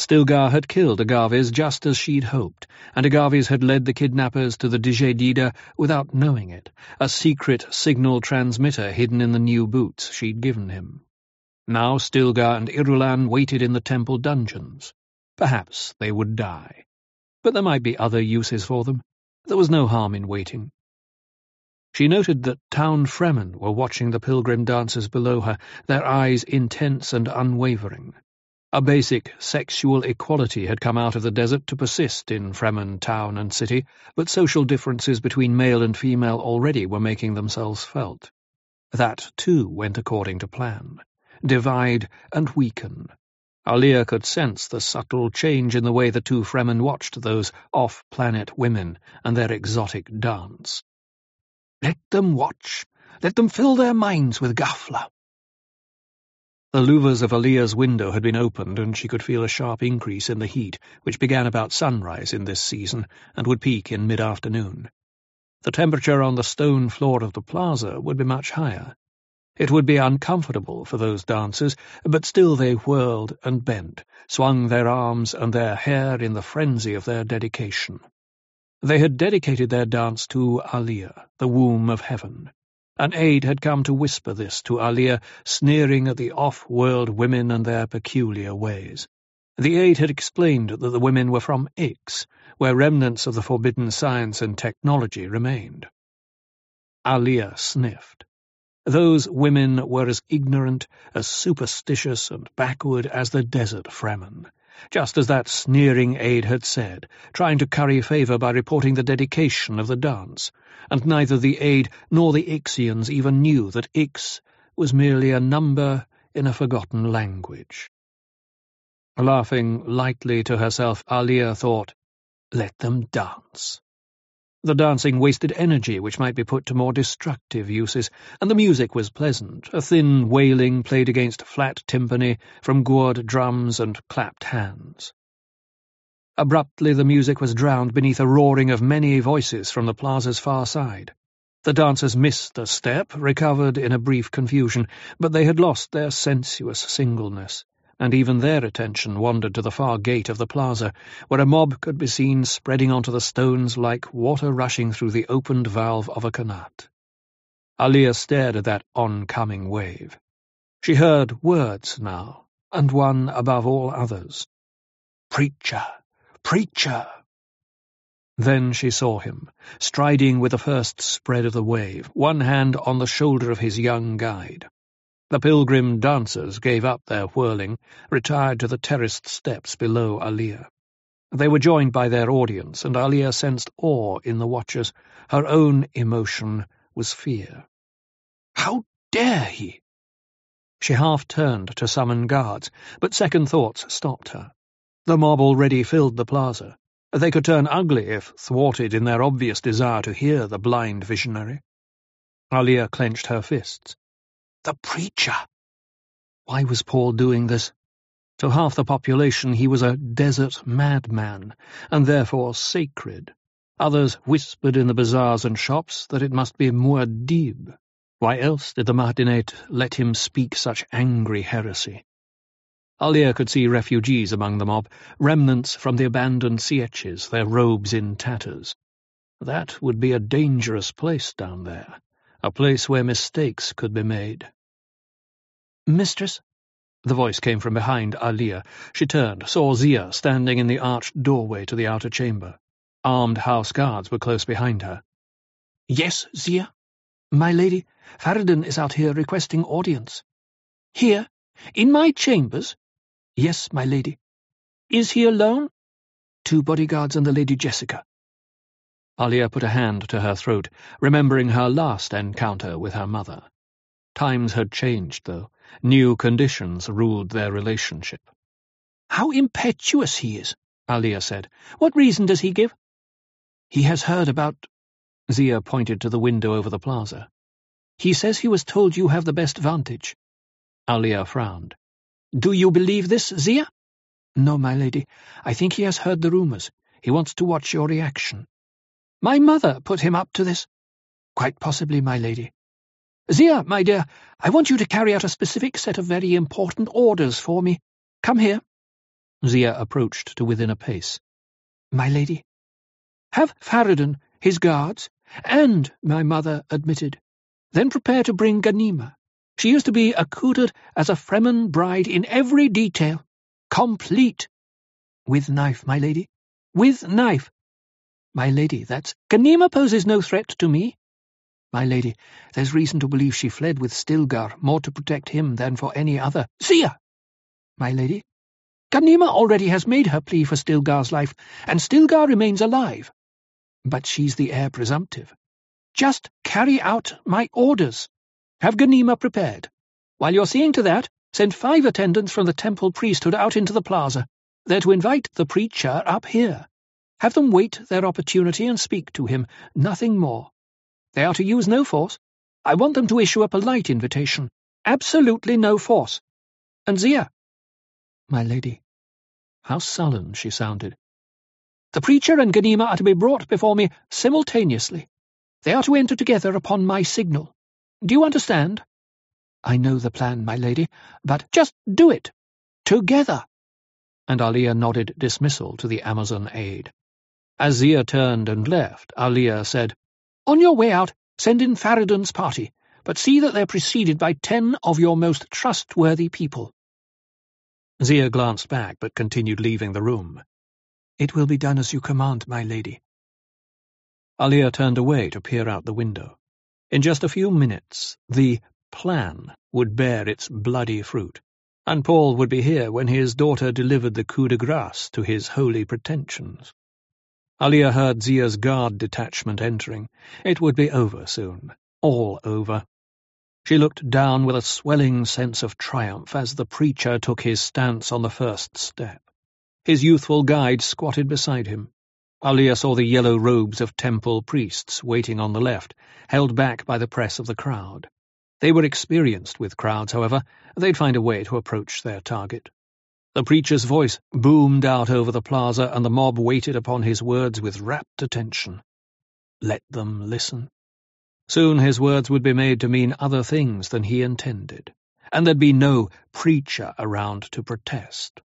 Stilgar had killed Agarves just as she'd hoped, and Agarves had led the kidnappers to the Djedida without knowing it, a secret signal transmitter hidden in the new boots she'd given him. Now Stilgar and Irulan waited in the temple dungeons. Perhaps they would die but there might be other uses for them. There was no harm in waiting. She noted that town Fremen were watching the pilgrim dancers below her, their eyes intense and unwavering. A basic sexual equality had come out of the desert to persist in Fremen town and city, but social differences between male and female already were making themselves felt. That, too, went according to plan. Divide and weaken, Alia could sense the subtle change in the way the two Fremen watched those off-planet women and their exotic dance.
Let them watch. Let them fill their minds with ghafla.
The louvers of Alia's window had been opened, and she could feel a sharp increase in the heat, which began about sunrise in this season and would peak in mid-afternoon. The temperature on the stone floor of the plaza would be much higher, it would be uncomfortable for those dancers, but still they whirled and bent, swung their arms and their hair in the frenzy of their dedication. They had dedicated their dance to Alia, the womb of heaven. An aide had come to whisper this to Alia, sneering at the off-world women and their peculiar ways. The aide had explained that the women were from Ix, where remnants of the forbidden science and technology remained. Alia sniffed. Those women were as ignorant, as superstitious and backward as the desert Fremen, just as that sneering aide had said, trying to curry favour by reporting the dedication of the dance, and neither the aide nor the Ixians even knew that Ix was merely a number in a forgotten language. Laughing lightly to herself, Alia thought, Let them dance. The dancing wasted energy which might be put to more destructive uses, and the music was pleasant, a thin wailing played against flat timpani from gourd drums and clapped hands. Abruptly the music was drowned beneath a roaring of many voices from the plaza's far side. The dancers missed a step, recovered in a brief confusion, but they had lost their sensuous singleness and even their attention wandered to the far gate of the plaza, where a mob could be seen spreading onto the stones like water rushing through the opened valve of a qanat. Alia stared at that oncoming wave. She heard words now, and one above all others. Preacher! Preacher! Then she saw him, striding with the first spread of the wave, one hand on the shoulder of his young guide. The pilgrim dancers gave up their whirling, retired to the terraced steps below Alia. They were joined by their audience, and Alia sensed awe in the watchers. Her own emotion was fear. How dare he? She half turned to summon guards, but second thoughts stopped her. The mob already filled the plaza. They could turn ugly if thwarted in their obvious desire to hear the blind visionary. Alia clenched her fists. The preacher! Why was Paul doing this? To half the population he was a desert madman, and therefore sacred. Others whispered in the bazaars and shops that it must be Muad'Dib. Why else did the Mahdinate let him speak such angry heresy? Alia could see refugees among the mob, remnants from the abandoned sietches, their robes in tatters. That would be a dangerous place down there, a place where mistakes could be made. Mistress? The voice came from behind Alia. She turned, saw Zia standing in the arched doorway to the outer chamber. Armed house guards were close behind her. Yes, Zia? My lady, Farad'n is out here requesting audience. Here? In my chambers? Yes, my lady. Is he alone? Two bodyguards and the Lady Jessica. Alia put a hand to her throat, remembering her last encounter with her mother. Times had changed, though. New conditions ruled their relationship. How impetuous he is, Alia said. What reason does he give? He has heard about... Zia pointed to the window over the plaza. He says he was told you have the best vantage. Alia frowned. Do you believe this, Zia? No, my lady. I think he has heard the rumours. He wants to watch your reaction. My mother put him up to this. Quite possibly, my lady. Zia, my dear, I want you to carry out a specific set of very important orders for me. Come here. Zia approached to within a pace. My lady. Have Farad'n, his guards, and my mother admitted. Then prepare to bring Ghanima. She is to be accoutred as a Fremen bride in every detail. Complete. With knife, my lady. With knife. My lady, that's... Ghanima poses no threat to me. My lady, there's reason to believe she fled with Stilgar, more to protect him than for any other. Zia! My lady, Ghanima already has made her plea for Stilgar's life, and Stilgar remains alive. But she's the heir presumptive. Just carry out my orders. Have Ghanima prepared. While you're seeing to that, send five attendants from the temple priesthood out into the plaza. They're to invite the preacher up here. Have them wait their opportunity and speak to him, nothing more. They are to use no force. I want them to issue a polite invitation. Absolutely no force. And Zia. My lady. How sullen she sounded. The preacher and Ghanima are to be brought before me simultaneously. They are to enter together upon my signal. Do you understand? I know the plan, my lady, but just do it. Together. And Alia nodded dismissal to the Amazon aide. As Zia turned and left, Alia said, On your way out, send in Farad'n's party, but see that they're preceded by ten of your most trustworthy people. Zia glanced back, but continued leaving the room. It will be done as you command, my lady. Alia turned away to peer out the window. In just a few minutes, the plan would bear its bloody fruit, and Paul would be here when his daughter delivered the coup de grace to his holy pretensions. Alia heard Zia's guard detachment entering. It would be over soon. All over. She looked down with a swelling sense of triumph as the preacher took his stance on the first step. His youthful guide squatted beside him. Alia saw the yellow robes of temple priests waiting on the left, held back by the press of the crowd. They were experienced with crowds, however. They'd find a way to approach their target. The preacher's voice boomed out over the plaza, and the mob waited upon his words with rapt attention. Let them listen. Soon his words would be made to mean other things than he intended, and there'd be no preacher around to protest.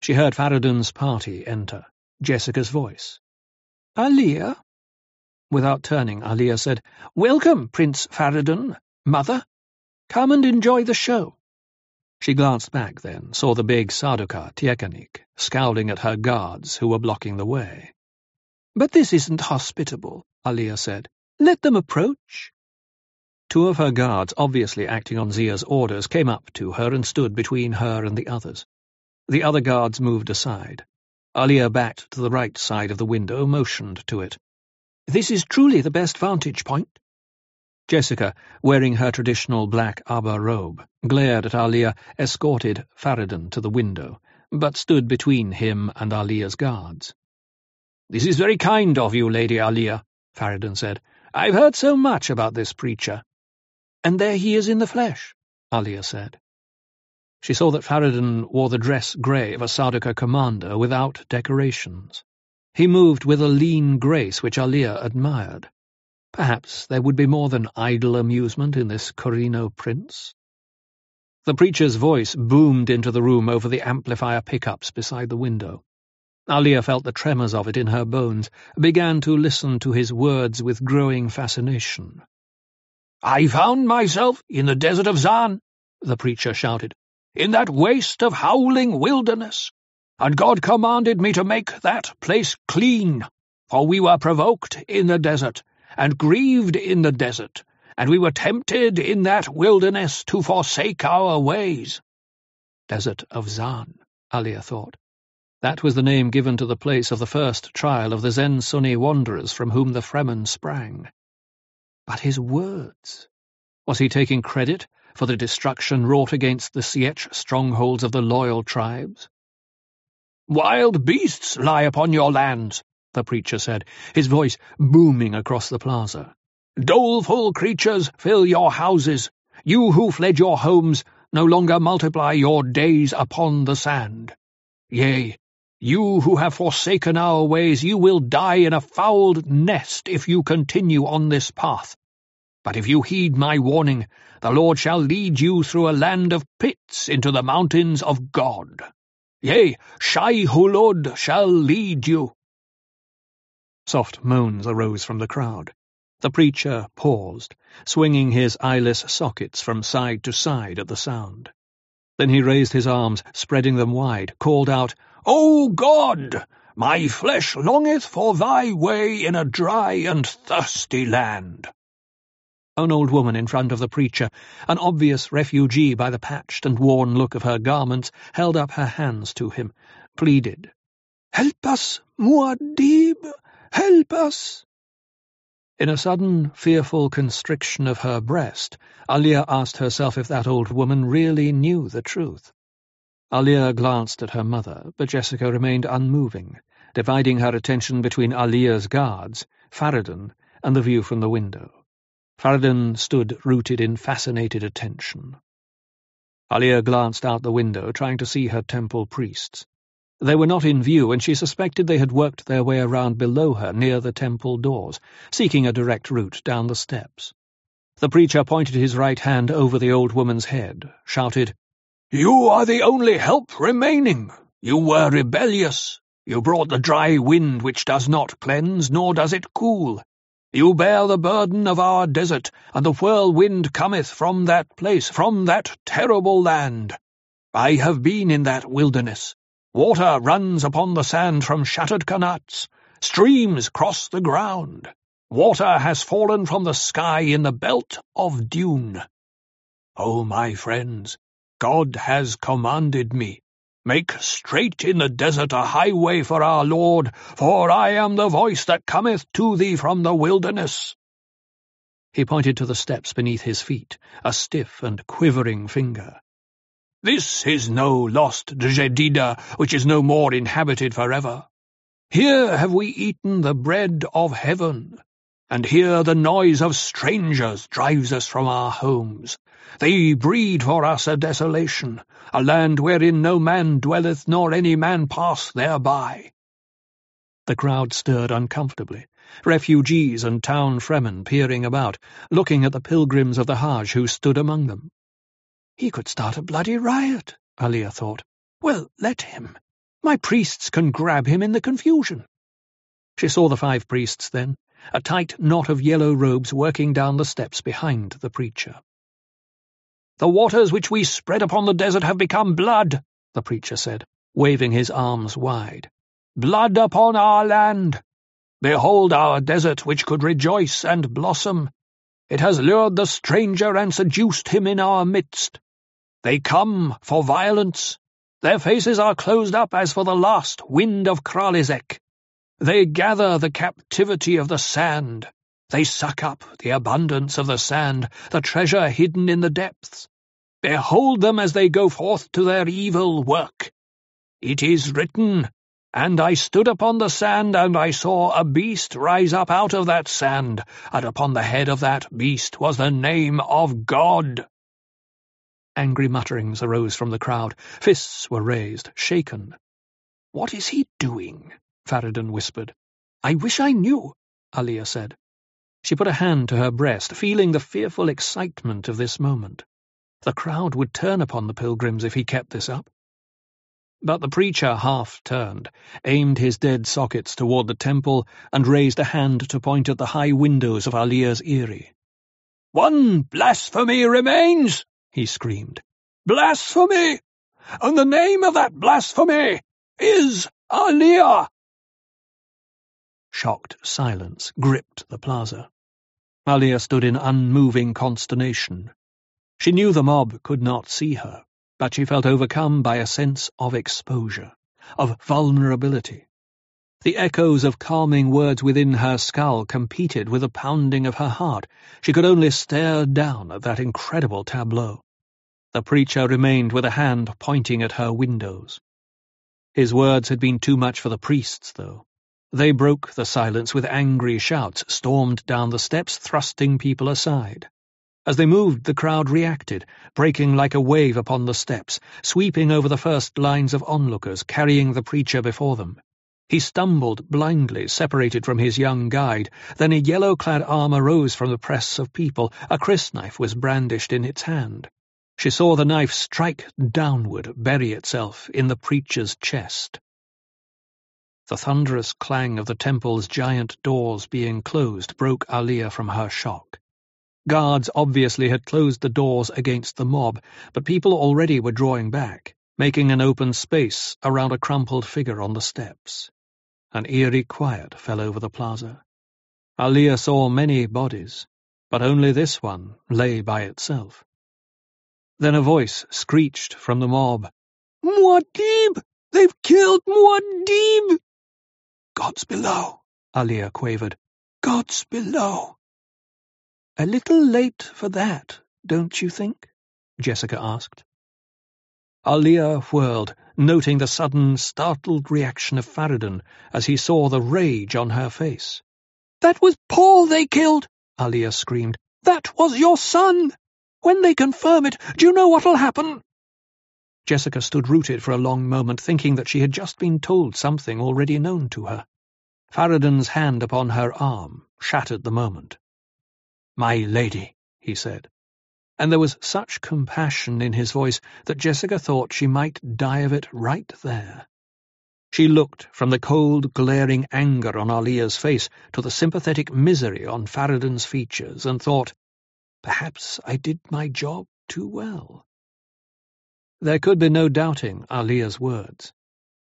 She heard Farad'n's party enter. Jessica's voice. Alia? Without turning, Alia said, Welcome, Prince Farad'n, Mother.
Come and enjoy the show.
She glanced back then, saw the big Sardaukar Tyekanik, scowling at her guards who were blocking the way.
But this isn't hospitable, Alia said. Let them approach.
Two of her guards, obviously acting on Zia's orders, came up to her and stood between her and the others. The other guards moved aside. Alia backed to the right side of the window, motioned to it.
This is truly the best vantage point.
Jessica, wearing her traditional black aba robe, glared at Alia, escorted Farad'n to the window, but stood between him and Alia's guards.
"'This is very kind of you, Lady Alia,' Farad'n said. "'I've heard so much about this preacher.'
"'And there he is in the flesh,' Alia said.
She saw that Farad'n wore the dress grey of a Sardaukar commander without decorations. He moved with a lean grace which Alia admired. Perhaps there would be more than idle amusement in this Corrino prince. The preacher's voice boomed into the room over the amplifier pickups beside the window. Alia felt the tremors of it in her bones, began to listen to his words with growing fascination.
"'I found myself in the desert of Zin, the preacher shouted, "'in that waste of howling wilderness, and God commanded me to make that place clean, for we were provoked in the desert, and grieved in the desert, and we were tempted in that wilderness to forsake our ways.
Desert of Zin, Alia thought. That was the name given to the place of the first trial of the Zensunni wanderers from whom the Fremen sprang. But his words... Was he taking credit for the destruction wrought against the Sietch strongholds of the loyal tribes?
Wild beasts lie upon your lands, the preacher said, his voice booming across the plaza. Doleful creatures fill your houses. You who fled your homes no longer multiply your days upon the sand. Yea, you who have forsaken our ways, you will die in a fouled nest if you continue on this path. But if you heed my warning, the Lord shall lead you through a land of pits into the mountains of God. Yea, Shai Hulud shall lead you.
Soft moans arose from the crowd. The preacher paused, swinging his eyeless sockets from side to side at the sound. Then he raised his arms, spreading them wide, called out, O God! My flesh longeth for thy way in a dry and thirsty land. An old woman in front of the preacher, an obvious refugee by the patched and worn look of her garments, held up her hands to him, pleaded, Help us, Muad'Dib! Help us! In a sudden, fearful constriction of her breast, Alia asked herself if that old woman really knew the truth. Alia glanced at her mother, but Jessica remained unmoving, dividing her attention between Alia's guards, Farad'n, and the view from the window. Farad'n stood rooted in fascinated attention. Alia glanced out the window, trying to see her temple priests. They were not in view, and she suspected they had worked their way around below her near the temple doors, seeking a direct route down the steps. The preacher pointed his right hand over the old woman's head, shouted, You are the only help remaining. You were rebellious. You brought the dry wind which does not cleanse, nor does it cool. You bear the burden of our desert, and the whirlwind cometh from that place, from that terrible land. I have been in that wilderness. Water runs upon the sand from shattered qanats. Streams cross the ground. Water has fallen from the sky in the belt of dune. Oh, my friends, God has commanded me. Make straight in the desert a highway for our Lord, for I am the voice that cometh to thee from the wilderness. He pointed to the steps beneath his feet, a stiff and quivering finger. This is no lost Djedida, which is no more inhabited forever. Here have we eaten the bread of heaven, and here the noise of strangers drives us from our homes. They breed for us a desolation, a land wherein no man dwelleth, nor any man pass thereby. The crowd stirred uncomfortably, refugees and town fremen peering about, looking at the pilgrims of the Hajj who stood among them. He could start a bloody riot, Alia thought. Well, let him. My priests can grab him in the confusion. She saw the five priests then, a tight knot of yellow robes working down the steps behind the preacher.
The waters which we spread upon the desert have become blood, the preacher said, waving his arms wide. Blood upon our land! Behold our desert which could rejoice and blossom. It has lured the stranger and seduced him in our midst. They come for violence. Their faces are closed up as for the last wind of Kralizek. They gather the captivity of the sand. They suck up the abundance of the sand, the treasure hidden in the depths. Behold them as they go forth to their evil work. It is written, And I stood upon the sand, and I saw a beast rise up out of that sand, and upon the head of that beast was the name of God. Angry mutterings arose from the crowd. Fists were raised, shaken.
What is he doing? Farad'n whispered. I wish I knew, Alia said.
She put a hand to her breast, feeling the fearful excitement of this moment. The crowd would turn upon the pilgrims if he kept this up. But the preacher half turned, aimed his dead sockets toward the temple, and raised a hand to point at the high windows of Alia's eyrie.
One blasphemy remains, he screamed. Blasphemy! And the name of that blasphemy is Alia!
Shocked silence gripped the plaza. Alia stood in unmoving consternation. She knew the mob could not see her, but she felt overcome by a sense of exposure, of vulnerability. The echoes of calming words within her skull competed with the pounding of her heart. She could only stare down at that incredible tableau. The preacher remained with a hand pointing at her windows. His words had been too much for the priests, though. They broke the silence with angry shouts, stormed down the steps, thrusting people aside. As they moved, the crowd reacted, breaking like a wave upon the steps, sweeping over the first lines of onlookers, carrying the preacher before them. He stumbled blindly, separated from his young guide. Then a yellow-clad arm arose from the press of people. A crysknife was brandished in its hand. She saw the knife strike downward, bury itself in the preacher's chest. The thunderous clang of the temple's giant doors being closed broke Alia from her shock. Guards obviously had closed the doors against the mob, but people already were drawing back, making an open space around a crumpled figure on the steps. An eerie quiet fell over the plaza. Alia saw many bodies, but only this one lay by itself. Then a voice screeched from the mob.
Muad'Dib! They've killed Muad'Dib!
God's below, Alia quavered. God's below. A little late for that, don't you think? Jessica asked.
Alia whirled, noting the sudden, startled reaction of Farad'n as he saw the rage on her face.
That was Paul they killed, Alia screamed. That was your son! When they confirm it, do you know what'll happen?
Jessica stood rooted for a long moment, thinking that she had just been told something already known to her. Farad'n's hand upon her arm shattered the moment. My lady, he said, and there was such compassion in his voice that Jessica thought she might die of it right there. She looked from the cold, glaring anger on Alia's face to the sympathetic misery on Farad'n's features, and thought, perhaps I did my job too well. There could be no doubting Alia's words.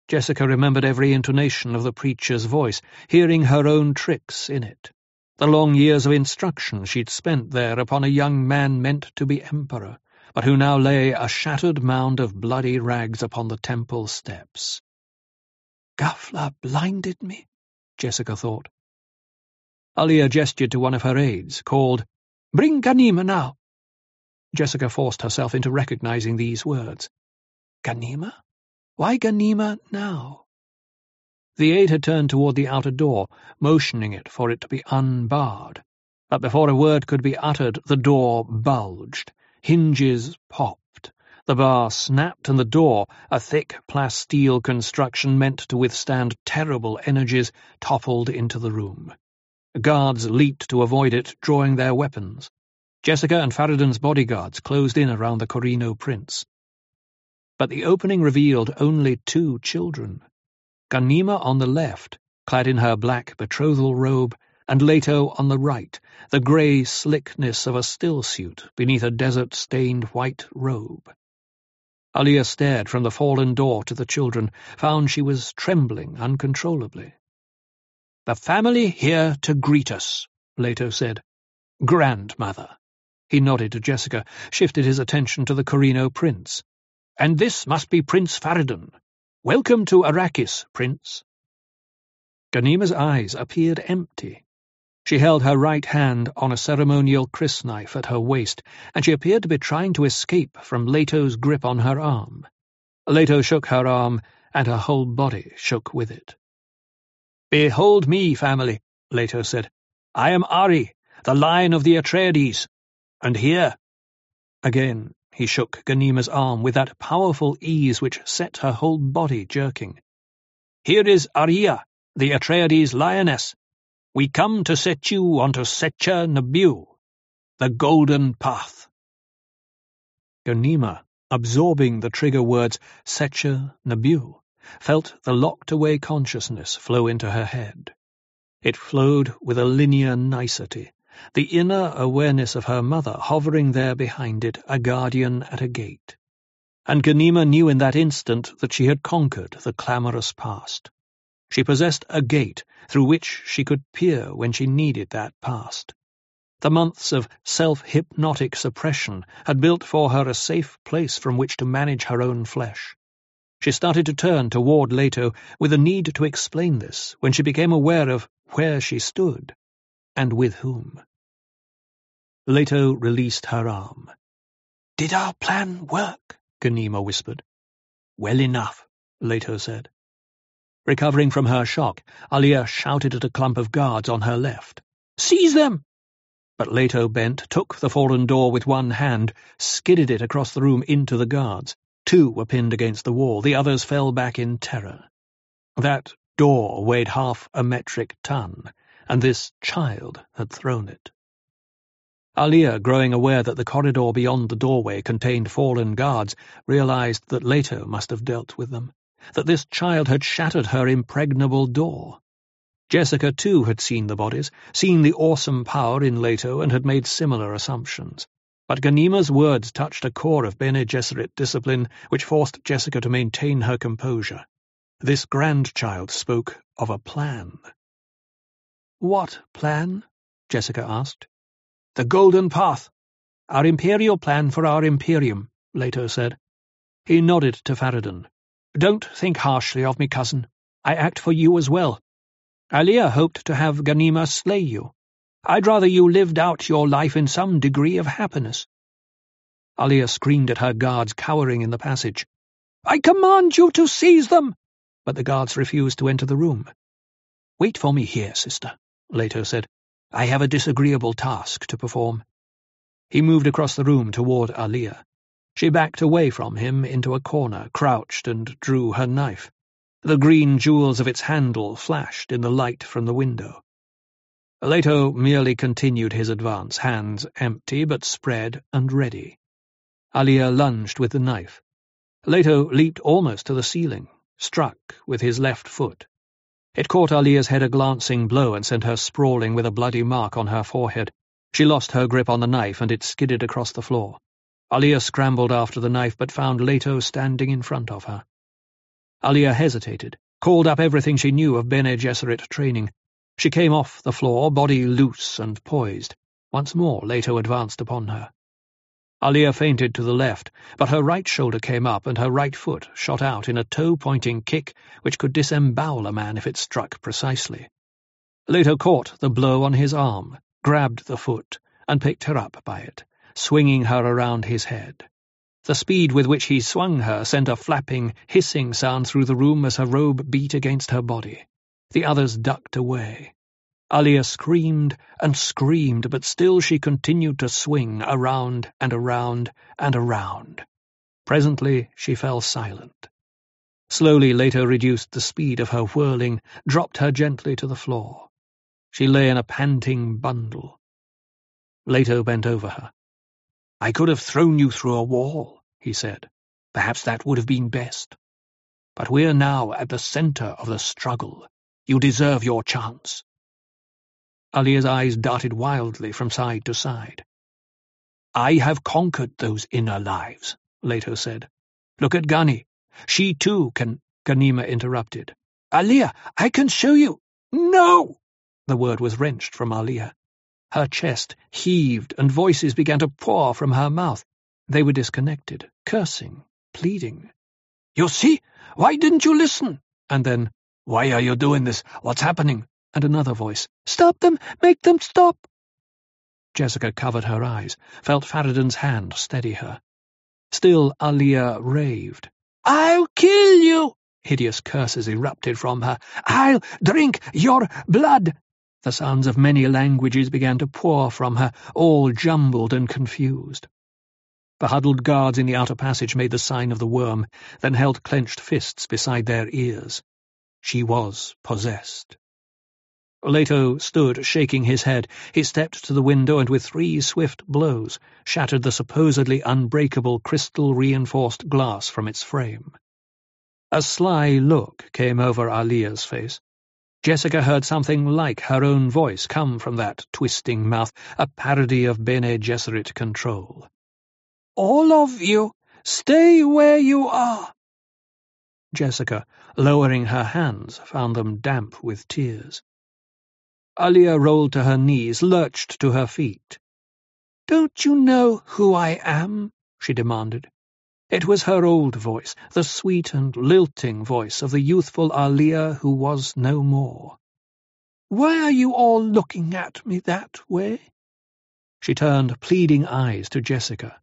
Jessica remembered every intonation of the preacher's voice, hearing her own tricks in it the long years of instruction she'd spent there upon a young man meant to be emperor, but who now lay a shattered mound of bloody rags upon the temple steps.
Ghafla blinded me, Jessica thought.
Alia gestured to one of her aides, called, Bring Ghanima now. Jessica forced herself into recognizing these words.
Ghanima? Why Ghanima now?
The aide had turned toward the outer door, motioning it for it to be unbarred. But before a word could be uttered, the door bulged. Hinges popped. The bar snapped, and the door, a thick plasteel construction meant to withstand terrible energies, toppled into the room. Guards leaped to avoid it, drawing their weapons. Jessica and Farad'n's bodyguards closed in around the Corrino prince. But the opening revealed only two children. Ghanima on the left, clad in her black betrothal robe, and Leto on the right, the grey slickness of a still suit beneath a desert-stained white robe. Alia stared from the fallen door to the children, found she was trembling uncontrollably.
"The family here to greet us," Leto said.
"Grandmother." He nodded to Jessica, shifted his attention to the Corrino prince.
"And this must be Prince Farad'n. Welcome to Arrakis, Prince."
Ghanima's eyes appeared empty. She held her right hand on a ceremonial crysknife at her waist, and she appeared to be trying to escape from Leto's grip on her arm. Leto shook her arm, and her whole body shook with it.
Behold me, family, Leto said. I am Ari, the line of the Atreides. And here...
Again he shook Ghanima's arm with that powerful ease which set her whole body jerking.
Here is Aria, the Atreides lioness. We come to set you onto Secher Nbiw, the golden path.
Ghanima, absorbing the trigger words Secher Nbiw, felt the locked-away consciousness flow into her head. It flowed with a linear nicety, the inner awareness of her mother hovering there behind it, a guardian at a gate. And Ghanima knew in that instant that she had conquered the clamorous past. She possessed a gate through which she could peer when she needed that past. The months of self-hypnotic suppression had built for her a safe place from which to manage her own flesh. She started to turn toward Leto with a need to explain this when she became aware of where she stood and with whom. Leto released her arm.
"Did our plan work?" Ghanima whispered.
"Well enough," Leto said. Recovering from her shock, Alia shouted at a clump of guards on her left.
"Seize them!"
But Leto bent, took the fallen door with one hand, skidded it across the room into the guards. Two were pinned against the wall, the others fell back in terror. That door weighed half a metric ton, and this child had thrown it. Alia, growing aware that the corridor beyond the doorway contained fallen guards, realized that Leto must have dealt with them, that this child had shattered her impregnable door. Jessica, too, had seen the bodies, seen the awesome power in Leto, and had made similar assumptions. But Ghanima's words touched a core of Bene Gesserit discipline which forced Jessica to maintain her composure. This grandchild spoke of a plan.
"What plan?" Jessica asked.
"The Golden Path. Our imperial plan for our Imperium," Leto said.
He nodded to Farad'n.
"Don't think harshly of me, cousin. I act for you as well. Alia hoped to have Ghanima slay you. I'd rather you lived out your life in some degree of happiness.
Alia screamed at her guards cowering in the passage.
I command you to seize them!
But the guards refused to enter the room.
Wait for me here, sister, Leto said.
I have a disagreeable task to perform. He moved across the room toward Alia. She backed away from him into a corner, crouched, and drew her knife. The green jewels of its handle flashed in the light from the window. Leto merely continued his advance, hands empty but spread and ready. Alia lunged with the knife. Leto leaped almost to the ceiling, struck with his left foot. It caught Alia's head a glancing blow and sent her sprawling with a bloody mark on her forehead. She lost her grip on the knife and it skidded across the floor. Alia scrambled after the knife but found Leto standing in front of her. Alia hesitated, called up everything she knew of Bene Gesserit training, she came off the floor, body loose and poised. Once more Leto advanced upon her. Alia feinted to the left, but her right shoulder came up and her right foot shot out in a toe-pointing kick which could disembowel a man if it struck precisely. Leto caught the blow on his arm, grabbed the foot, and picked her up by it, swinging her around his head. The speed with which he swung her sent a flapping, hissing sound through the room as her robe beat against her body. The others ducked away. Alia screamed and screamed, but still she continued to swing around and around and around. Presently she fell silent. Slowly Leto reduced the speed of her whirling, dropped her gently to the floor. She lay in a panting bundle. Leto bent over her.
I could have thrown you through a wall, he said. Perhaps that would have been best. But we're now at the centre of the struggle. You deserve your chance.
Alia's eyes darted wildly from side to side. I have conquered those inner lives, Leto said. Look at Gani. She too can... Ghanima interrupted. Alia, I can show you. No! The word was wrenched from Alia. Her chest heaved, and voices began to pour from her mouth. They were disconnected, cursing, pleading. You see? Why didn't you listen? And then, Why are you doing this? What's happening? And another voice, Stop them! Make them stop! Jessica covered her eyes, felt Farad'n's hand steady her. Still Alia raved. I'll kill you! Hideous curses erupted from her. I'll drink your blood! The sounds of many languages began to pour from her, all jumbled and confused. The huddled guards in the outer passage made the sign of the worm, then held clenched fists beside their ears. She was possessed. Leto stood, shaking his head. He stepped to the window and with three swift blows shattered the supposedly unbreakable crystal-reinforced glass from its frame. A sly look came over Alia's face. Jessica heard something like her own voice come from that twisting mouth, a parody of Bene Gesserit control. "All of you, stay where you are!" Jessica, lowering her hands, found them damp with tears. Alia rolled to her knees, lurched to her feet. "Don't you know who I am?" she demanded. It was her old voice, the sweet and lilting voice of the youthful Alia who was no more. "Why are you all looking at me that way?" She turned pleading eyes to Jessica.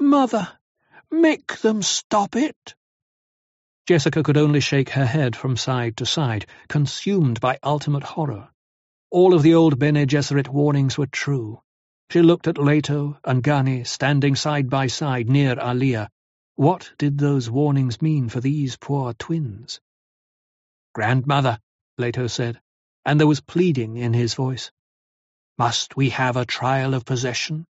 "Mother, make them stop it!" Jessica could only shake her head from side to side, consumed by ultimate horror. All of the old Bene Gesserit warnings were true. She looked at Leto and Gani standing side by side near Alia. What did those warnings mean for these poor twins? Grandmother, Leto said, and there was pleading in his voice. Must we have a trial of possession?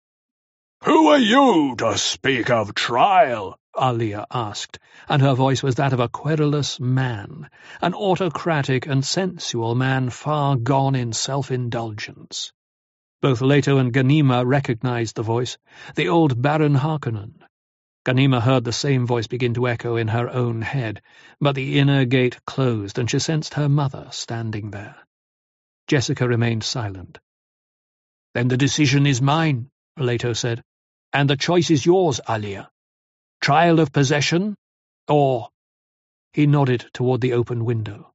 Who are you to speak of trial?
Alia asked, and her voice was that of a querulous man, an autocratic and sensual man far gone in self-indulgence. Both Leto and Ghanima recognized the voice, the old Baron Harkonnen. Ghanima heard the same voice begin to echo in her own head, but the inner gate closed and she sensed her mother standing there. Jessica remained silent. Then the decision is mine, Leto said, and the choice is yours, Alia. Trial of possession, or... He nodded toward the open window.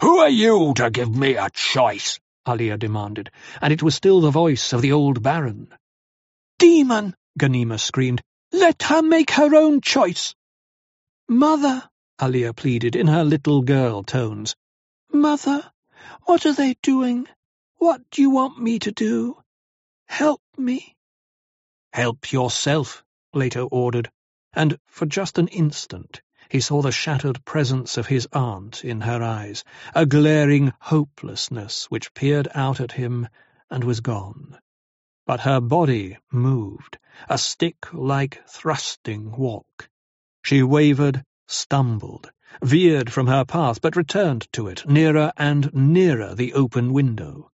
Who are you to give me a choice?
Alia demanded, and it was still the voice of the old Baron. Demon! Ghanima screamed. Let her make her own choice. Mother, Alia pleaded in her little girl tones. Mother, what are they doing? What do you want me to do? Help me. Help yourself, Leto ordered, and for just an instant he saw the shattered presence of his aunt in her eyes, a glaring hopelessness which peered out at him and was gone. But her body moved, a stick-like thrusting walk. She wavered, stumbled, veered from her path, but returned to it, nearer and nearer the open window.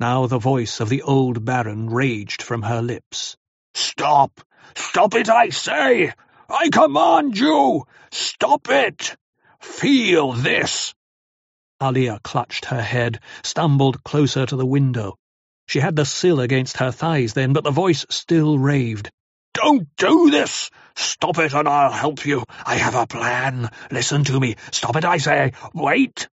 Now the voice of the old Baron raged from her lips.
Stop! Stop it, I say! I command you! Stop it! Feel this!
Alia clutched her head, stumbled closer to the window. She had the sill against her thighs then, but the voice still raved.
Don't do this! Stop it and I'll help you. I have a plan. Listen to me. Stop it, I say. Wait!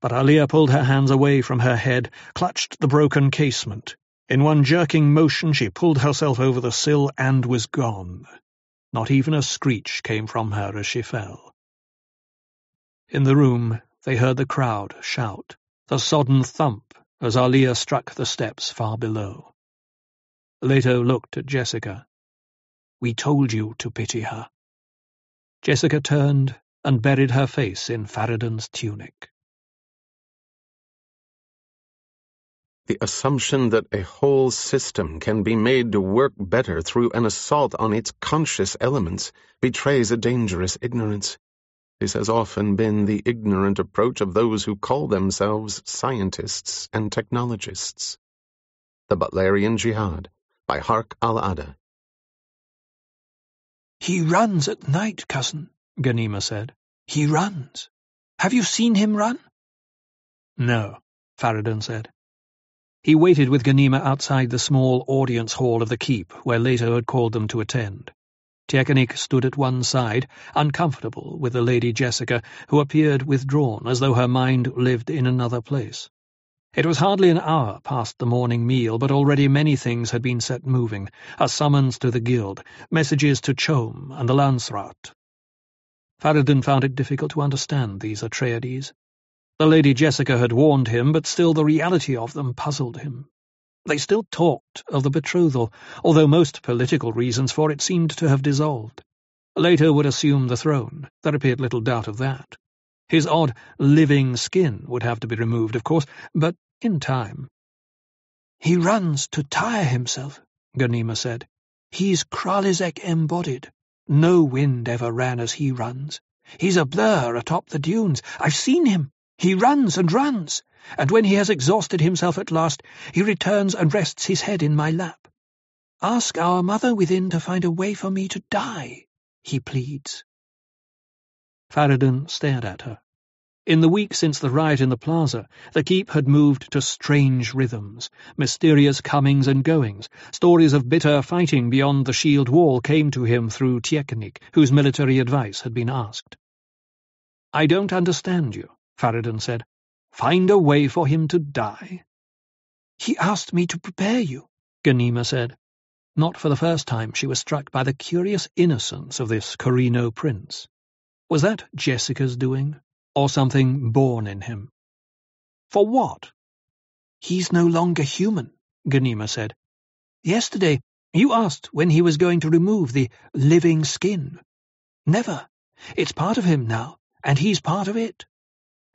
But Alia pulled her hands away from her head, clutched the broken casement. In one jerking motion she pulled herself over the sill and was gone. Not even a screech came from her as she fell. In the room they heard the crowd shout, the sodden thump as Alia struck the steps far below. Leto looked at Jessica. We told you to pity her. Jessica turned and buried her face in Farad'n's tunic.
The assumption that a whole system can be made to work better through an assault on its conscious elements betrays a dangerous ignorance. This has often been the ignorant approach of those who call themselves scientists and technologists. The Butlerian Jihad by Harq al-Ada
He runs at night, cousin, Ghanima said. He runs. Have you seen him run?
No, Farad'n said. He waited with Ghanima outside the small audience hall of the keep, where Leto had called them to attend. Tyekanik stood at one side, uncomfortable with the Lady Jessica, who appeared withdrawn, as though her mind lived in another place. It was hardly an hour past the morning meal, but already many things had been set moving, a summons to the guild, messages to CHOAM and the Landsraad. Farad'n found it difficult to understand these Atreides. The Lady Jessica had warned him, but still the reality of them puzzled him. They still talked of the betrothal, although most political reasons for it seemed to have dissolved. Leto would assume the throne, there appeared little doubt of that. His odd, living skin would have to be removed, of course, but in time.
He runs to tire himself, Ghanima said. He's Kralizek embodied. No wind ever ran as he runs. He's a blur atop the dunes. I've seen him. He runs and runs and when he has exhausted himself at last, he returns and rests his head in my lap. Ask our mother within to find a way for me to die, he pleads.
Farad'n stared at her. In the week since the riot in the plaza, the keep had moved to strange rhythms, mysterious comings and goings. Stories of bitter fighting beyond the shield wall came to him through Tyekanik, whose military advice had been asked. I don't understand you, Farad'n said. Find a way for him to die?
He asked me to prepare you,
Ghanima said. Not for the first time she was struck by the curious innocence of this Corrino prince. Was that Jessica's doing, or something born in him? For what?
He's no longer human, Ghanima said. Yesterday you asked when he was going to remove the living skin. Never. It's part of him now, and he's part of it.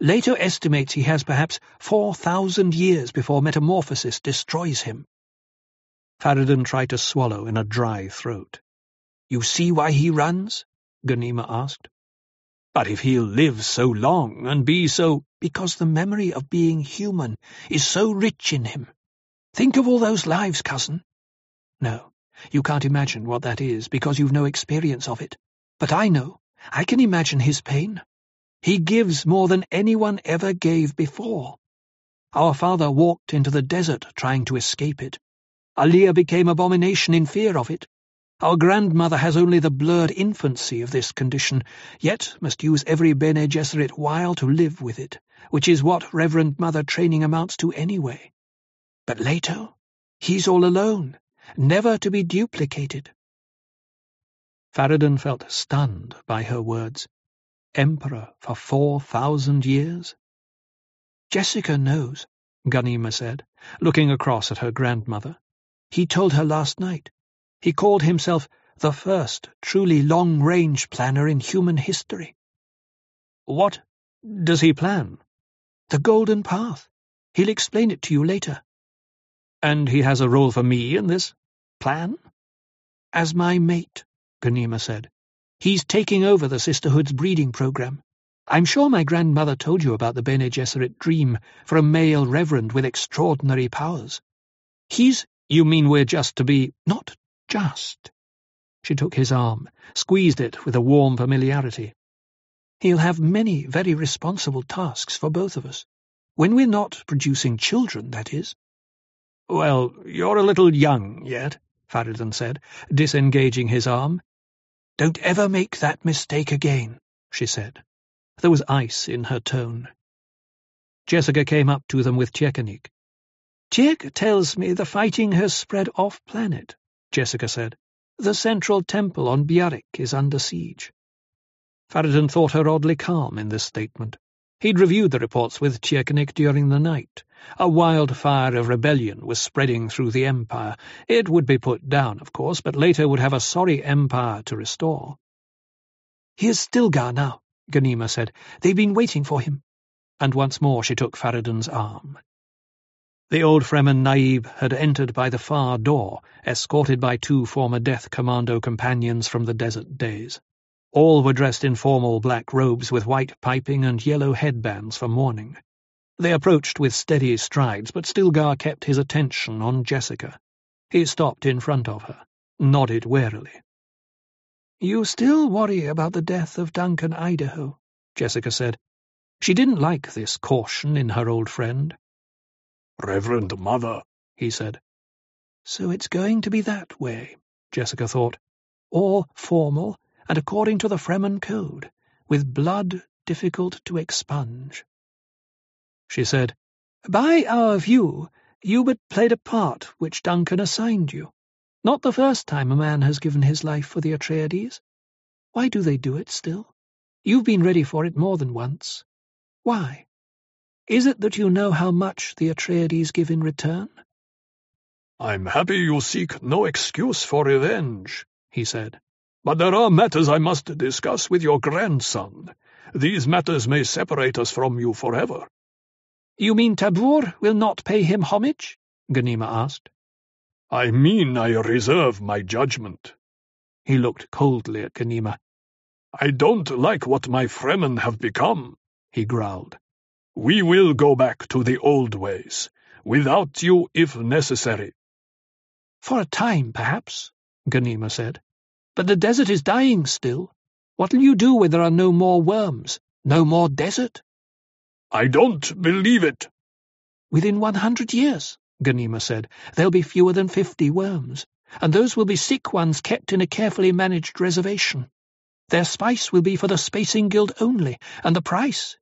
Leto estimates he has perhaps four thousand years before metamorphosis destroys him.
Farad'n tried to swallow in a dry throat.
You see why he runs? Ghanima asked.
But if he'll live so long and be so...
Because the memory of being human is so rich in him. Think of all those lives, cousin. No, you can't imagine what that is, because you've no experience of it. But I know. I can imagine his pain. He gives more than anyone ever gave before. Our father walked into the desert trying to escape it. Alia became abomination in fear of it. Our grandmother has only the blurred infancy of this condition, yet must use every Bene Gesserit wile to live with it, which is what Reverend Mother training amounts to anyway. But Leto, he's all alone, never to be duplicated.
Farad'n felt stunned by her words emperor for four thousand years?
Jessica knows,
Ghanima said, looking across at her grandmother.
He told her last night. He called himself the first truly long-range planner in human history.
What does he plan?
The Golden Path. He'll explain it to you later.
And he has a role for me in this plan?
As my mate, Ghanima said. He's taking over the Sisterhood's breeding program. I'm sure my grandmother told you about the Bene Gesserit dream for a male reverend with extraordinary powers. He's...
You mean we're just to be...
Not just. She took his arm, squeezed it with a warm familiarity. He'll have many very responsible tasks for both of us. When we're not producing children, that is.
Well, you're a little young yet, Farad'n said, disengaging his arm.
Don't ever make that mistake again, she said. There was ice in her tone.
Jessica came up to them with Tyekanik.
Tyek tells me the fighting has spread off-planet, Jessica said. The central temple on Biarik is under siege.
Farad'n thought her oddly calm in this statement. He'd reviewed the reports with Tyekanik during the night. A wildfire of rebellion was spreading through the Empire. It would be put down, of course, but Leto would have a sorry empire to restore.
Here's Stilgar now, Ghanima said. They've been waiting for him.
And once more she took Farad'n's arm. The old Fremen Naib had entered by the far door, escorted by two former Death Commando companions from the desert days. All were dressed in formal black robes with white piping and yellow headbands for mourning. They approached with steady strides, but Stilgar kept his attention on Jessica. He stopped in front of her, nodded warily. You still worry about the death of Duncan Idaho, Jessica said. She didn't like this caution in her old friend.
Reverend Mother,
he said. So it's going to be that way, Jessica thought. All formal and according to the Fremen code, with blood difficult to expunge. She said, By our view, you but played a part which Duncan assigned you. Not the first time a man has given his life for the Atreides. Why do they do it still? You've been ready for it more than once. Why? Is it that you know how much the Atreides give in return?
I'm happy you seek no excuse for revenge, he said. But there are matters I must discuss with your grandson. These matters may separate us from you forever.
You mean Tabr will not pay him homage? Ghanima asked.
I mean I reserve my judgment.
He looked coldly at Ghanima.
I don't like what my Fremen have become, he growled. We will go back to the old ways, without you if necessary.
For a time, perhaps, Ghanima said. But the desert is dying still. What'll you do when there are no more worms, no more desert?
I don't believe it.
Within one hundred years, Ghanima said, there'll be fewer than fifty worms, and those will be sick ones kept in a carefully managed reservation. Their spice will be for the Spacing Guild only, and the price.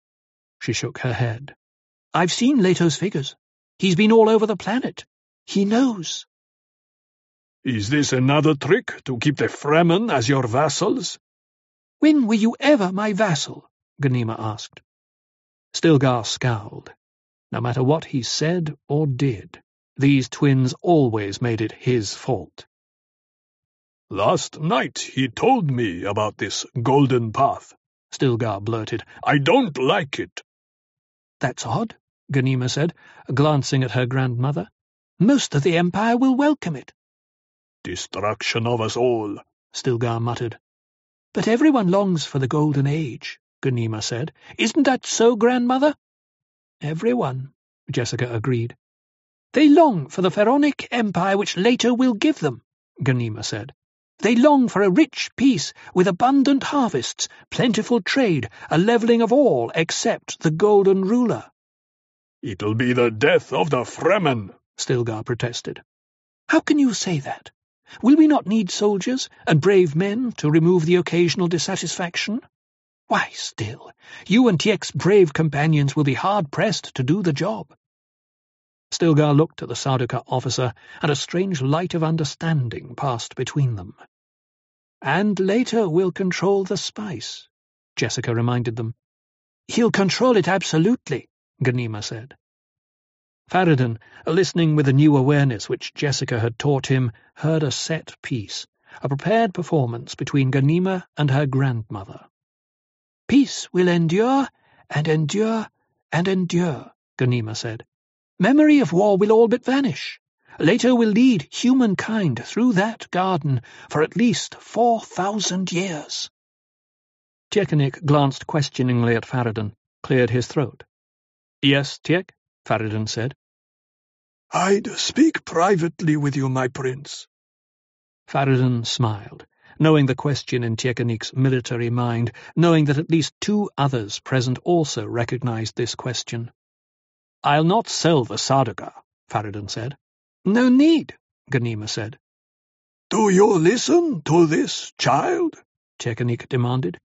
She shook her head. I've seen Leto's figures. He's been all over the planet. He knows.
Is this another trick to keep the Fremen as your vassals?
When were you ever my vassal? Ghanima asked. Stilgar scowled. No matter what he said or did, these twins always made it his fault.
Last night he told me about this golden path, Stilgar blurted. I don't like it.
That's odd, Ghanima said, glancing at her grandmother. Most of the Empire will welcome it.
Destruction of us all, Stilgar muttered.
But everyone longs for the Golden Age, Ghanima said. Isn't that so, grandmother? Everyone, Jessica agreed. They long for the Pharaonic Empire which Leto will give them, Ghanima said. They long for a rich peace with abundant harvests, plentiful trade, a levelling of all except the Golden Ruler.
It'll be the death of the Fremen,
Stilgar protested. How can you say that? Will we not need soldiers and brave men to remove the occasional dissatisfaction? Why, Stil, you and Tyek's brave companions will be hard-pressed to do the job. Stilgar looked at the Sardaukar officer, and a strange light of understanding passed between them. And later we'll control the spice, Jessica reminded them. He'll control it absolutely, Ghanima said. Farad'n, listening with a new awareness which Jessica had taught him, heard a set piece, a prepared performance between Ghanima and her grandmother. Peace will endure, and endure, and endure, Ghanima said. Memory of war will all but vanish. Leto will lead humankind through that garden for at least four thousand years. Tyekanik glanced questioningly at Farad'n, cleared his throat. Yes, Tyek, Farad'n said.
I'd speak privately with you, my prince.
Farad'n smiled knowing the question in Tyekanik's military mind, knowing that at least two others present also recognized this question. I'll not sell the Sardaukar, Farad'n said. No need, Ghanima said.
Do you listen to this child?
Tyekanik demanded.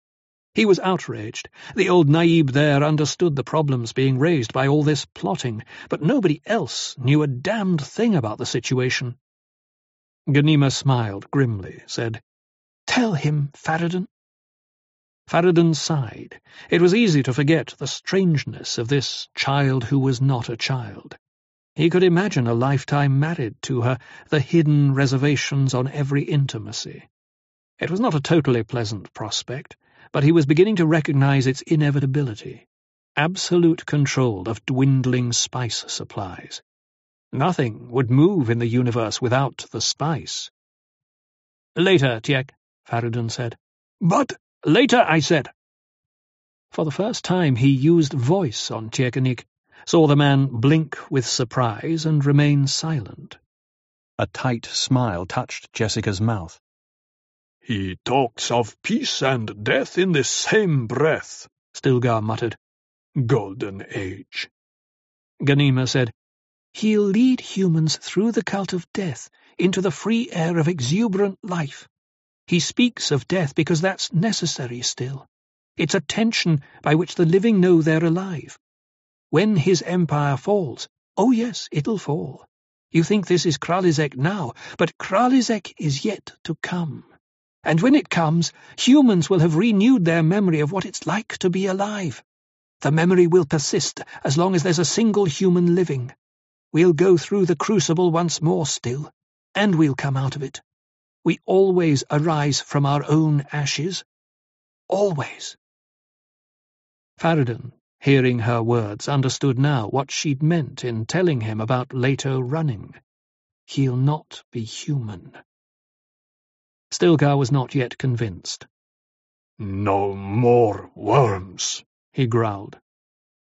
He was outraged. The old Naib there understood the problems being raised by all this plotting, but nobody else knew a damned thing about the situation. Ghanima smiled grimly, said, Tell him, Farad'n. Farad'n sighed. It was easy to forget the strangeness of this child who was not a child. He could imagine a lifetime married to her, the hidden reservations on every intimacy. It was not a totally pleasant prospect, but he was beginning to recognize its inevitability. Absolute control of dwindling spice supplies. Nothing would move in the universe without the spice. Later, Tyek, Farad'n said.
But
Later, I said.
For the first time he used voice on Tyekanik, saw the man blink with surprise and remain silent. A tight smile touched Jessica's mouth.
He talks of peace and death in the same breath, Stilgar muttered. Golden Age.
Ghanima said, He'll lead humans through the cult of death into the free air of exuberant life. He speaks of death because that's necessary still. It's a tension by which the living know they're alive. When his empire falls, oh yes, it'll fall. You think this is Kralizek now, but Kralizek is yet to come. And when it comes, humans will have renewed their memory of what it's like to be alive. The memory will persist as long as there's a single human living. We'll go through the crucible once more still, and we'll come out of it. We always arise from our own ashes. Always. Farad'n hearing her words, understood now what she'd meant in telling him about Leto running. He'll not be human. Stilgar was not yet convinced.
No more worms, he growled.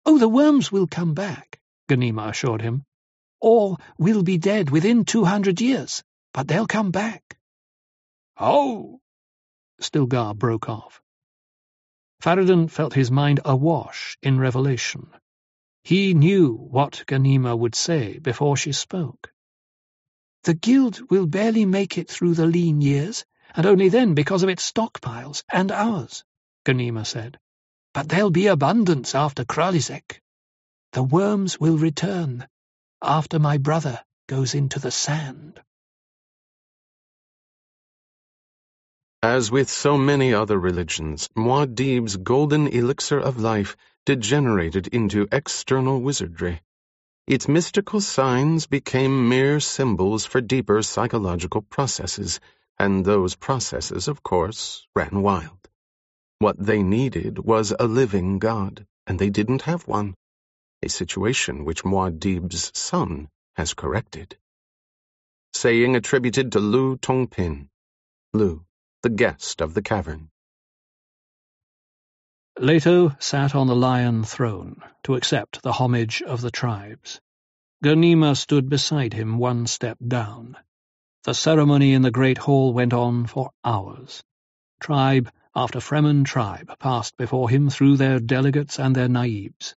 Oh, the worms will come back, Ghanima assured him. Or we'll be dead within two hundred years, but they'll come back.
How?
Stilgar broke off. Farad'n felt his mind awash in revelation. He knew what Ghanima would say before she spoke. The Guild will barely make it through the lean years, and only then because of its stockpiles, and ours, Ghanima said. But there'll be abundance after Kralizek. The worms will return, after my brother goes into the sand.
As with so many other religions, Muad'Dib's golden elixir of life degenerated into external wizardry. Its mystical signs became mere symbols for deeper psychological processes, and those processes, of course, ran wild. What they needed was a living god, and they didn't have one, a situation which Muad'Dib's son has corrected. Saying attributed to Lu Tung-pin. Lu, the guest of the cavern.
Leto sat on the lion throne to accept the homage of the tribes. Ghanima stood beside him one step down. The ceremony in the great hall went on for hours. Tribe after Fremen tribe passed before him through their delegates and their naibs.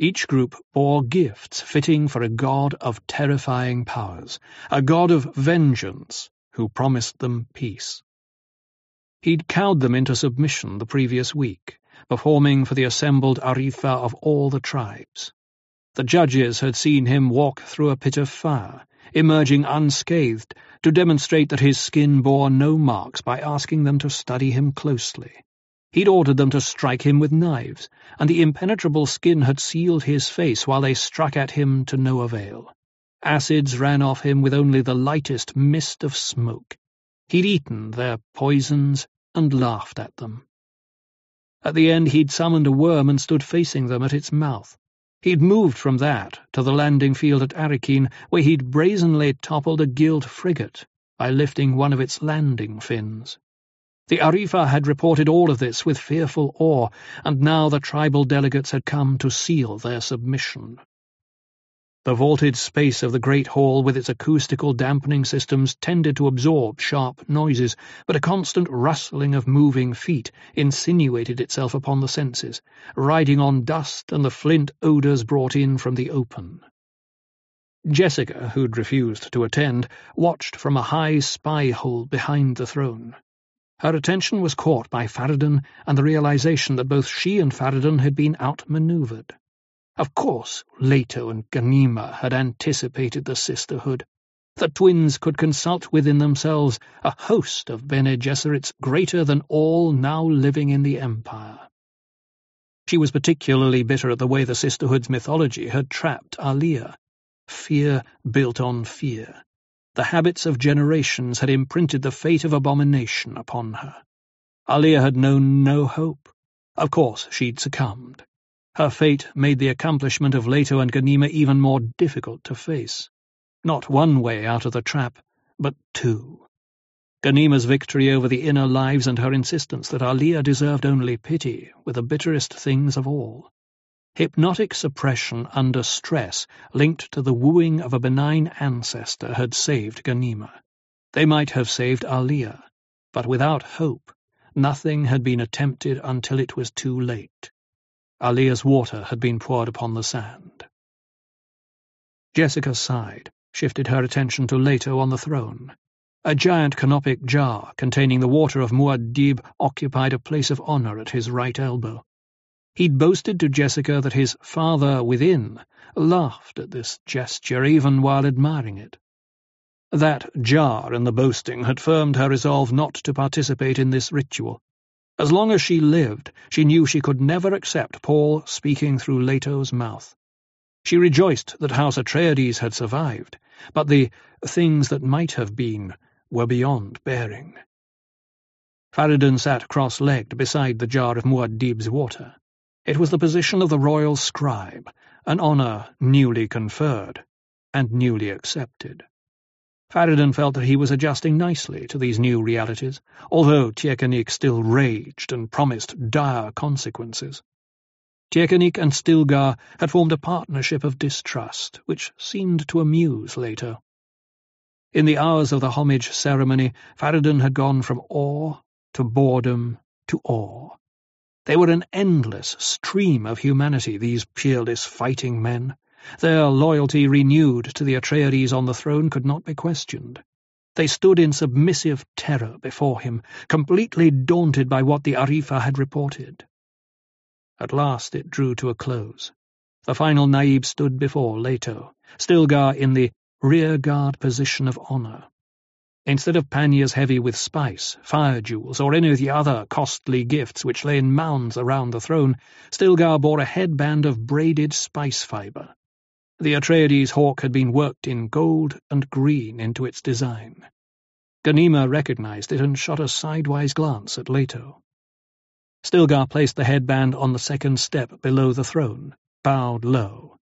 Each group bore gifts fitting for a god of terrifying powers, a god of vengeance who promised them peace. He'd cowed them into submission the previous week, performing for the assembled Arifa of all the tribes. The judges had seen him walk through a pit of fire, emerging unscathed, to demonstrate that his skin bore no marks by asking them to study him closely. He'd ordered them to strike him with knives, and the impenetrable skin had sealed his face while they struck at him to no avail. Acids ran off him with only the lightest mist of smoke. He'd eaten their poisons and laughed at them. At the end he'd summoned a worm and stood facing them at its mouth. He'd moved from that to the landing field at Arrakeen, where he'd brazenly toppled a Guild frigate by lifting one of its landing fins. The Arifa had reported all of this with fearful awe, and now the tribal delegates had come to seal their submission. The vaulted space of the great hall with its acoustical dampening systems tended to absorb sharp noises, but a constant rustling of moving feet insinuated itself upon the senses, riding on dust and the flint odours brought in from the open. Jessica, who'd refused to attend, watched from a high spy hole behind the throne. Her attention was caught by Farad'n and the realization that both she and Farad'n had been outmaneuvered. Of course, Leto and Ghanima had anticipated the sisterhood. The twins could consult within themselves a host of Bene Gesserits greater than all now living in the Empire. She was particularly bitter at the way the sisterhood's mythology had trapped Alia. Fear built on fear. The habits of generations had imprinted the fate of abomination upon her. Alia had known no hope. Of course she'd succumbed. Her fate made the accomplishment of Leto and Ghanima even more difficult to face. Not one way out of the trap, but two. Ghanima's victory over the inner lives and her insistence that Alia deserved only pity were the bitterest things of all. Hypnotic suppression under stress linked to the wooing of a benign ancestor had saved Ghanima. They might have saved Alia, but without hope, nothing had been attempted until it was too late. Alia's water had been poured upon the sand. Jessica sighed, shifted her attention to Leto on the throne. A giant canopic jar containing the water of Muad'Dib occupied a place of honour at his right elbow. He'd boasted to Jessica that his father within laughed at this gesture even while admiring it. That jar and the boasting had firmed her resolve not to participate in this ritual. As long as she lived, she knew she could never accept Paul speaking through Leto's mouth. She rejoiced that House Atreides had survived, but the things that might have been were beyond bearing. Farad'n sat cross-legged beside the jar of Muad'Dib's water. It was the position of the royal scribe, an honour newly conferred and newly accepted. Farad'n felt that he was adjusting nicely to these new realities, although Tyekanik still raged and promised dire consequences. Tyekanik and Stilgar had formed a partnership of distrust, which seemed to amuse Leto. In the hours of the homage ceremony, Farad'n had gone from awe to boredom to awe. They were an endless stream of humanity, these peerless fighting men. Their loyalty renewed to the Atreides on the throne could not be questioned. They stood in submissive terror before him, completely daunted by what the Arifa had reported. At last it drew to a close. The final Naib stood before Leto, Stilgar in the rear-guard position of honour. Instead of panniers heavy with spice, fire jewels, or any of the other costly gifts which lay in mounds around the throne, Stilgar bore a headband of braided spice fibre. The Atreides hawk had been worked in gold and green into its design. Ghanima recognized it and shot a sidewise glance at Leto. Stilgar placed the headband on the second step below the throne, bowed low.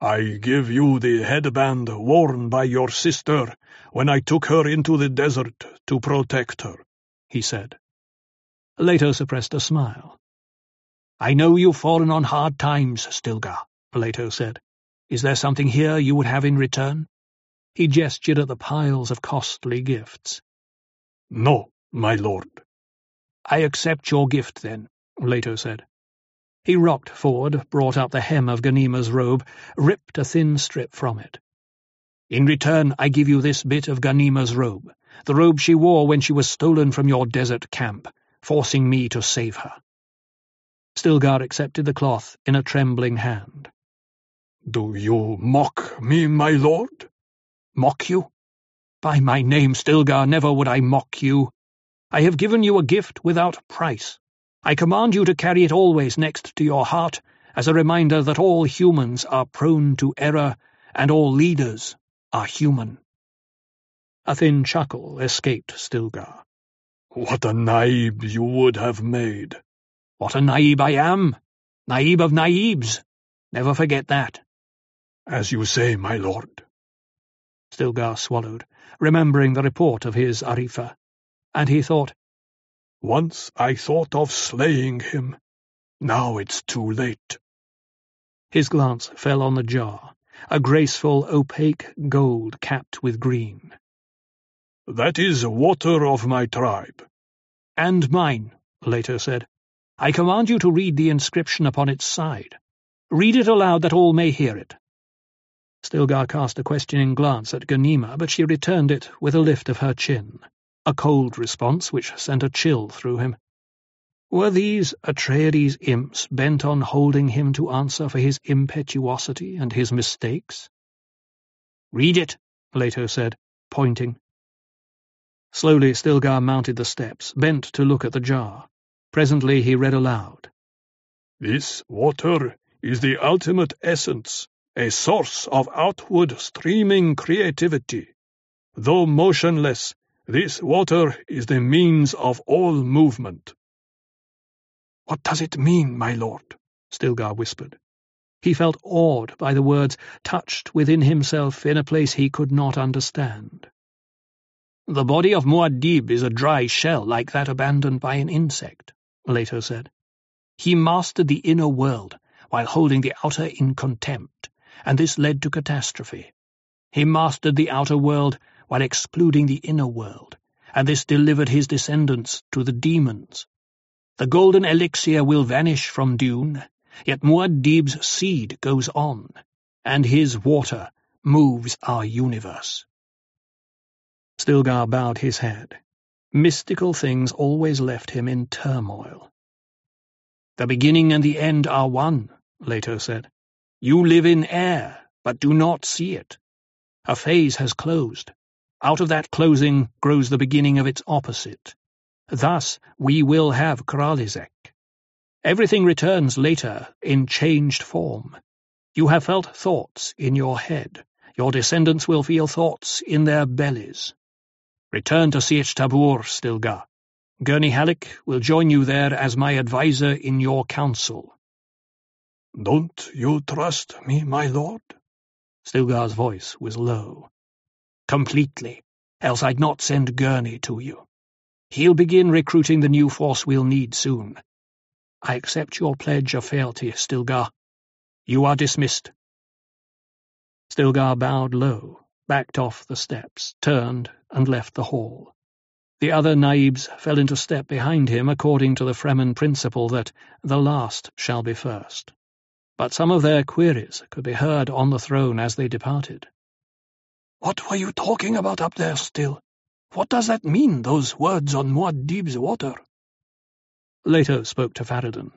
I give you the headband worn by your sister when I took her into the desert to protect her, he said.
Leto suppressed a smile. I know you've fallen on hard times, Stilgar, Leto said. Is there something here you would have in return? He gestured at the piles of costly gifts.
No, my lord.
I accept your gift, then, Leto said. He rocked forward, brought up the hem of Ghanima's robe, ripped a thin strip from it. In return, I give you this bit of Ghanima's robe, the robe she wore when she was stolen from your desert camp, forcing me to save her. Stilgar accepted the cloth in a trembling hand.
Do you mock me, my lord?
Mock you? By my name, Stilgar, never would I mock you. I have given you a gift without price. I command you to carry it always next to your heart, as a reminder that all humans are prone to error, and all leaders are human. A thin chuckle escaped Stilgar.
What a naib you would have made.
What a naib I am! Naib of naibs! Never forget that.
As you say, my lord.
Stilgar swallowed, remembering the report of his Arifa and he thought,
Once I thought of slaying him. Now it's too late.
His glance fell on the jar, a graceful, opaque gold capped with green.
That is water of my tribe.
And mine, Leto said. I command you to read the inscription upon its side. Read it aloud that all may hear it. Stilgar cast a questioning glance at Ghanima, but she returned it with a lift of her chin a cold response which sent a chill through him. Were these Atreides imps bent on holding him to answer for his impetuosity and his mistakes? Read it, Leto said, pointing. Slowly Stilgar mounted the steps, bent to look at the jar. Presently he read aloud.
This water is the ultimate essence, a source of outward streaming creativity. Though motionless, this water is the means of all movement.
What does it mean, my lord? Stilgar whispered. He felt awed by the words, touched within himself in a place he could not understand. The body of Muad'Dib is a dry shell like that abandoned by an insect, Leto said. He mastered the inner world while holding the outer in contempt, and this led to catastrophe. He mastered the outer world while excluding the inner world, and this delivered his descendants to the demons. The golden elixir will vanish from Dune, yet Muad'Dib's seed goes on, and his water moves our universe. Stilgar bowed his head. Mystical things always left him in turmoil. The beginning and the end are one, Leto said. You live in air, but do not see it. A phase has closed. Out of that closing grows the beginning of its opposite. Thus we will have Kralizek. Everything returns later in changed form. You have felt thoughts in your head. Your descendants will feel thoughts in their bellies. Return to Sietch Tabr, Stilgar. Gurney Halleck will join you there as my adviser in your council.
Don't you trust me, my lord?
Stilgar's voice was low. Completely, else I'd not send Gurney to you. He'll begin recruiting the new force we'll need soon. I accept your pledge of fealty, Stilgar. You are dismissed. Stilgar bowed low, backed off the steps, turned, and left the hall. The other naibs fell into step behind him according to the Fremen principle that the last shall be first. But some of their queries could be heard on the throne as they departed.
What were you talking about up there Stil? What does that mean, those words on Muad'Dib's water?
Leto spoke to Farad'n.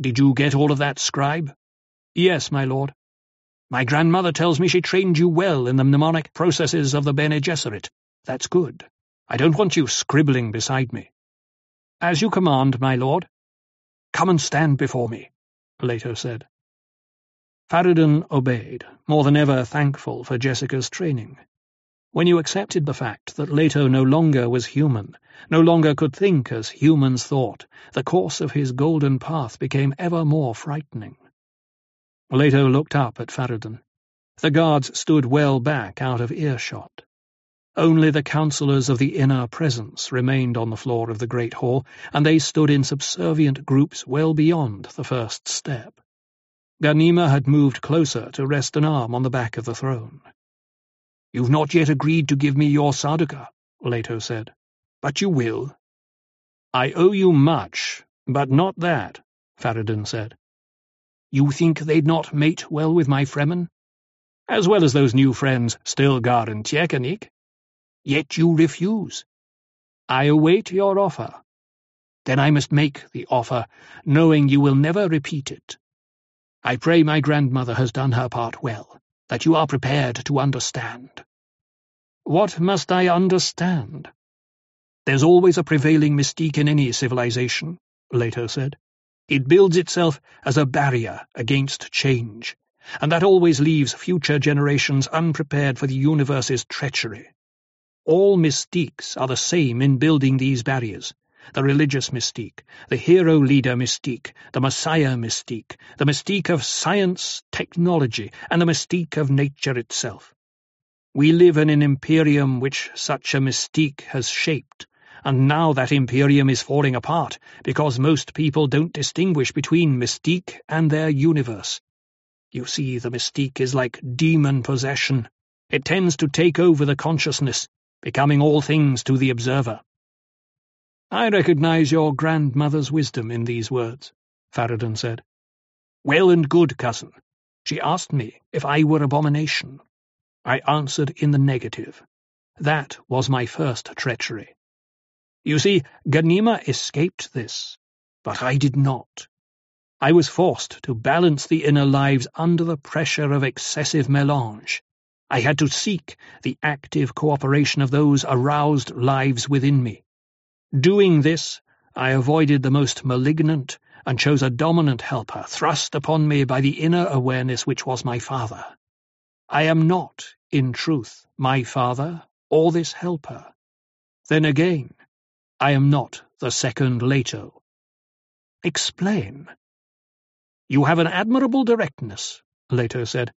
Did you get all of that, scribe?
Yes, my lord.
My grandmother tells me she trained you well in the mnemonic processes of the Bene Gesserit. That's good. I don't want you scribbling beside me.
As you command, my lord.
Come and stand before me, Leto said.
Farad'n obeyed, more than ever thankful for Jessica's training. When you accepted the fact that Leto no longer was human, no longer could think as humans thought, the course of his golden path became ever more frightening. Leto looked up at Farad'n. The guards stood well back out of earshot. Only the councillors of the inner presence remained on the floor of the great hall, and they stood in subservient groups well beyond the first step. Ghanima had moved closer to rest an arm on the back of the throne.
"'You've not yet agreed to give me your Sardaukar,' Leto said. "'But you will.'
"'I owe you much, but not that,' Farad'n said.
"'You think they'd not mate well with my Fremen?'
"'As well as those new friends, Stilgar and Tyekanik.'
Yet you refuse.
I await your offer.
Then I must make the offer, knowing you will never repeat it. I pray my grandmother has done her part well, that you are prepared to understand.
What must I understand?
There's always a prevailing mystique in any civilization, Leto said. It builds itself as a barrier against change, and that always leaves future generations unprepared for the universe's treachery. All mystiques are the same in building these barriers. The religious mystique, the hero-leader mystique, the messiah mystique, the mystique of science, technology, and the mystique of nature itself. We live in an imperium which such a mystique has shaped, and now that imperium is falling apart because most people don't distinguish between mystique and their universe. You see, the mystique is like demon possession. It tends to take over the consciousness, becoming all things to the observer.
I recognize your grandmother's wisdom in these words, Farad'n said.
Well and good, cousin. She asked me if I were abomination. I answered in the negative. That was my first treachery. You see, Ghanima escaped this, but I did not. I was forced to balance the inner lives under the pressure of excessive melange. I had to seek the active cooperation of those aroused lives within me. Doing this, I avoided the most malignant and chose a dominant helper thrust upon me by the inner awareness which was my father. I am not, in truth, my father or this helper. Then again, I am not the second Leto.
Explain.
You have an admirable directness, Leto said.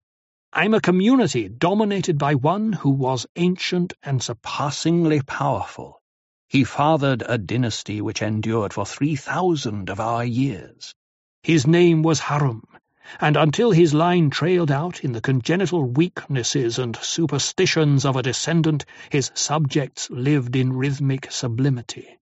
I'm a community dominated by one who was ancient and surpassingly powerful. He fathered a dynasty which endured for three thousand of our years. His name was Harum, and until his line trailed out in the congenital weaknesses and superstitions of a descendant, his subjects lived in rhythmic sublimity.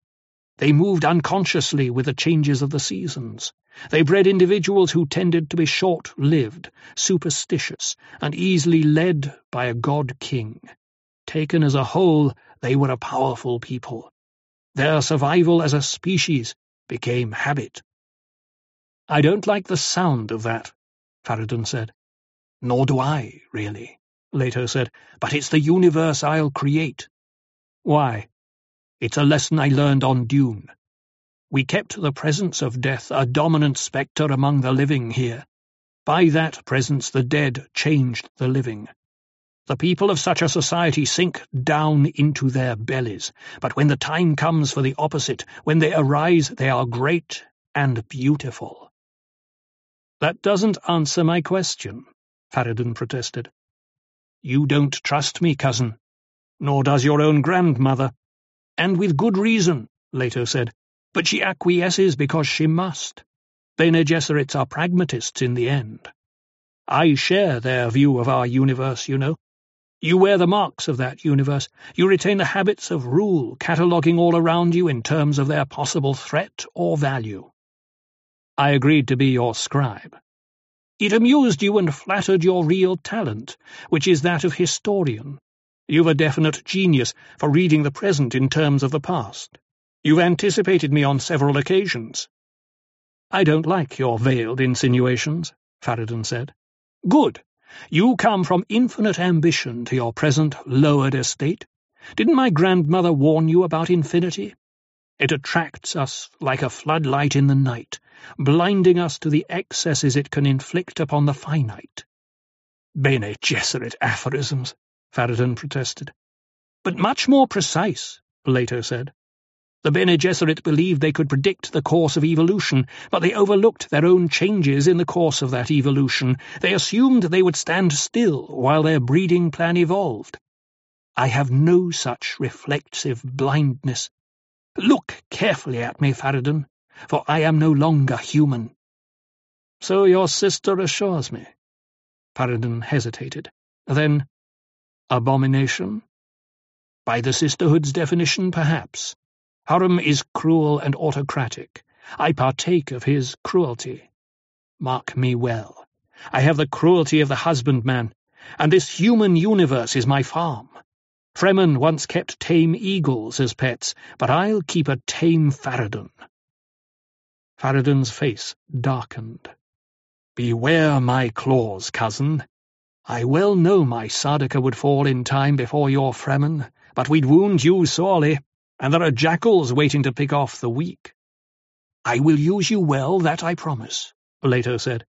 They moved unconsciously with the changes of the seasons. They bred individuals who tended to be short-lived, superstitious, and easily led by a god-king. Taken as a whole, they were a powerful people. Their survival as a species became habit. I don't like the sound of that, Farad'n said. Nor do I, really, Leto said, but it's the universe I'll create. Why? It's a lesson I learned on Dune. We kept the presence of death a dominant spectre among the living here. By that presence the dead changed the living. The people of such a society sink down into their bellies, but when the time comes for the opposite, when they arise, they are great and beautiful. That doesn't answer my question, Farad'n protested. You don't trust me, cousin, nor does your own grandmother. And with good reason, Leto said, but she acquiesces because she must. Bene Gesserits are pragmatists in the end. I share their view of our universe, you know. You wear the marks of that universe. You retain the habits of rule, cataloguing all around you in terms of their possible threat or value. I agreed to be your scribe. It amused you and flattered your real talent, which is that of historian. You've a definite genius for reading the present in terms of the past. You've anticipated me on several occasions. I don't like your veiled insinuations, Farad'n said. Good. You come from infinite ambition to your present lowered estate. Didn't my grandmother warn you about infinity? It attracts us like a floodlight in the night, blinding us to the excesses it can inflict upon the finite. Bene Gesserit aphorisms, Farad'n protested. But much more precise, Leto said. The Bene Gesserit believed they could predict the course of evolution, but they overlooked their own changes in the course of that evolution. They assumed they would stand still while their breeding plan evolved. I have no such reflexive blindness. Look carefully at me, Farad'n, for I am no longer human. So your sister assures me. Farad'n hesitated. Then, abomination? By the Sisterhood's definition, perhaps. Harum is cruel and autocratic. I partake of his cruelty. Mark me well. I have the cruelty of the husbandman, and this human universe is my farm. Fremen once kept tame eagles as pets, but I'll keep a tame Farad'n. Farad'n's face darkened. Beware my claws, cousin. I well know my Sardaukar would fall in time before your Fremen, but we'd wound you sorely and there are jackals waiting to pick off the weak. I will use you well, that I promise, Leto said.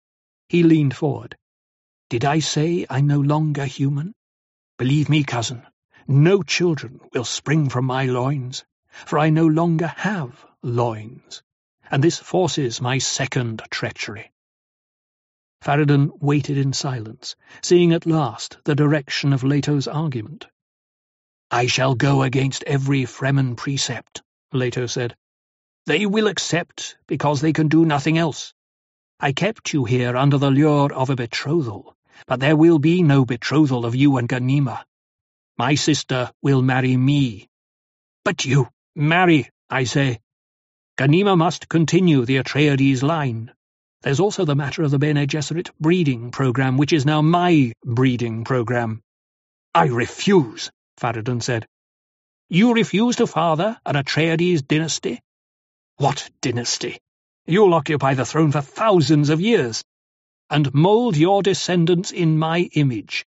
He leaned forward. Did I say I'm no longer human? Believe me, cousin, no children will spring from my loins, for I no longer have loins, and this forces my second treachery. Farad'n waited in silence, seeing at last the direction of Leto's argument. I shall go against every Fremen precept, Leto said. They will accept because they can do nothing else. I kept you here under the lure of a betrothal, but there will be no betrothal of you and Ghanima. My sister will marry me. But you, marry, I say. Ghanima must continue the Atreides line. There's also the matter of the Bene Gesserit breeding program, which is now my breeding program. I refuse, Farad'n said. You refuse to father an Atreides dynasty? What dynasty? You'll occupy the throne for thousands of years, and mould your descendants in my image.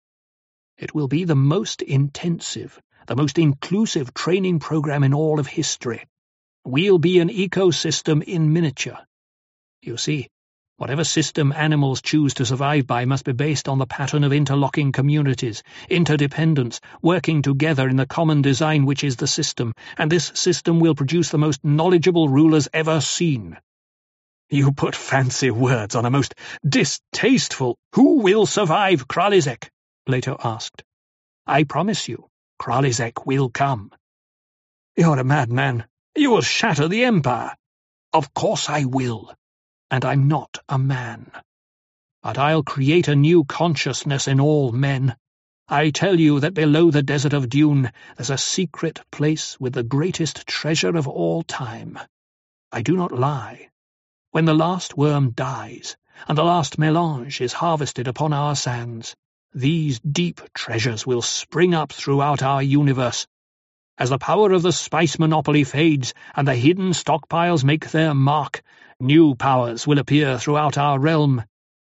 It will be the most intensive, the most inclusive training program in all of history. We'll be an ecosystem in miniature. You see, Whatever system animals choose to survive by must be based on the pattern of interlocking communities, interdependence, working together in the common design which is the system, and this system will produce the most knowledgeable rulers ever seen. You put fancy words on a most distasteful— Who will survive Kralizek? Leto asked. I promise you, Kralizek will come. You're a madman. You will shatter the Empire. Of course I will. And I'm not a man. But I'll create a new consciousness in all men. I tell you that below the desert of Dune there's a secret place with the greatest treasure of all time. I do not lie. When the last worm dies, and the last melange is harvested upon our sands, these deep treasures will spring up throughout our universe. As the power of the spice monopoly fades and the hidden stockpiles make their mark, new powers will appear throughout our realm,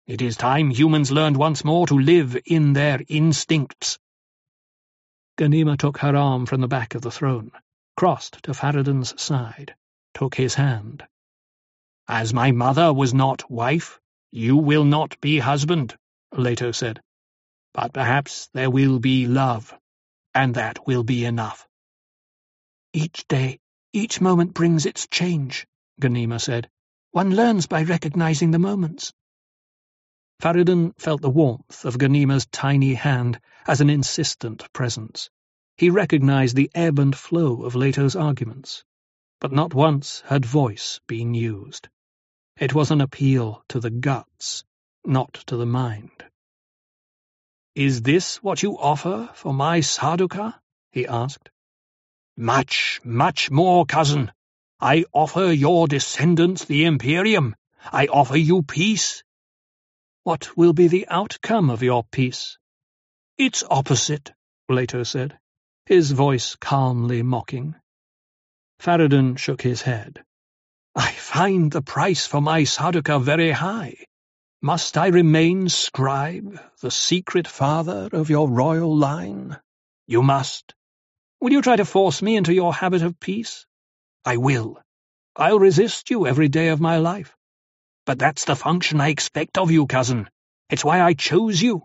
it is time humans learned once more to live in their instincts.
Ghanima took her arm from the back of the throne, crossed to Farad'n's side, took his hand.
As my mother was not wife, you will not be husband, Leto said. But perhaps there will be love, and that will be enough.
Each day, each moment brings its change, Ghanima said. One learns by recognizing the moments.
Farad'n felt the warmth of Ghanima's tiny hand as an insistent presence. He recognized the ebb and flow of Leto's arguments, but not once had voice been used. It was an appeal to the guts, not to the mind.
"'Is this what you offer for my Sardaukar?' he asked. "'Much, much more, cousin. I offer your descendants the Imperium. I offer you peace.
What will be the outcome of your peace?
Its opposite, Leto said,
his voice calmly mocking.
Farad'n shook his head. I find the price for my Sardaukar very high. Must I remain scribe, the secret father of your royal line? You must.
Will you try to force me into your habit of peace?
I will. I'll resist you every day of my life. But that's the function I expect of you, cousin. It's why I chose you.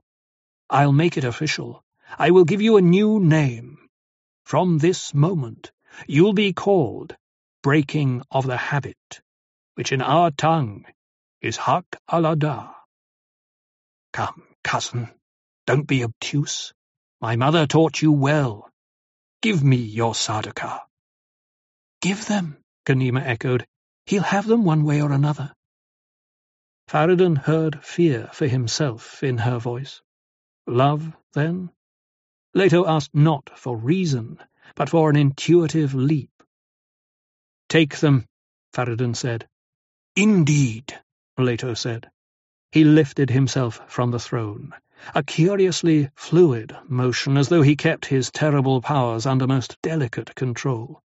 I'll make it official. I will give you a new name. From this moment, you'll be called Breaking of the Habit, which in our tongue is Harq al-Ada. Come, cousin, don't be obtuse. My mother taught you well. Give me your Sardaukar.
Give them, Ghanima echoed. He'll have them one way or another.
Farad'n heard fear for himself in her voice. Love, then? Leto asked not for reason, but for an intuitive leap.
Take them, Farad'n said.
Indeed, Leto said. He lifted himself from the throne, a curiously fluid motion as though he kept his terrible powers under most delicate control.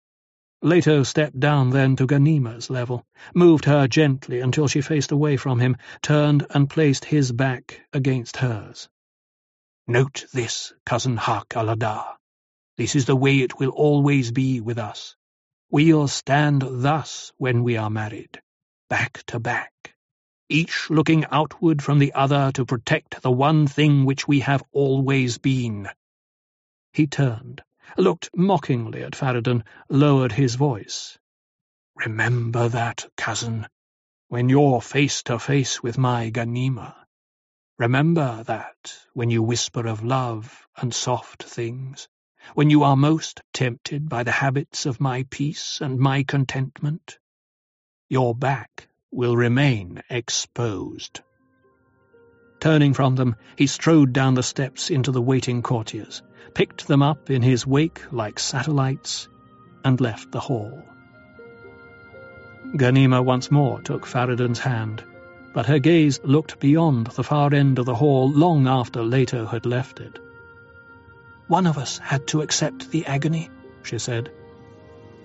Leto stepped down then to Ghanima's level, moved her gently until she faced away from him, turned and placed his back against hers.
Note this, cousin Harq al-Ada. This is the way it will always be with us. We'll stand thus when we are married, back to back, each looking outward from the other to protect the one thing which we have always been.
He turned looked mockingly at Farad'n, lowered his voice.
Remember that, cousin, when you're face to face with my Ghanima. Remember that when you whisper of love and soft things, when you are most tempted by the habits of my peace and my contentment. Your back will remain exposed.
Turning from them, he strode down the steps into the waiting courtiers, picked them up in his wake like satellites, and left the hall. Ghanima once more took Farad'n's hand, but her gaze looked beyond the far end of the hall long after Leto had left it.
One of us had to accept the agony, she said,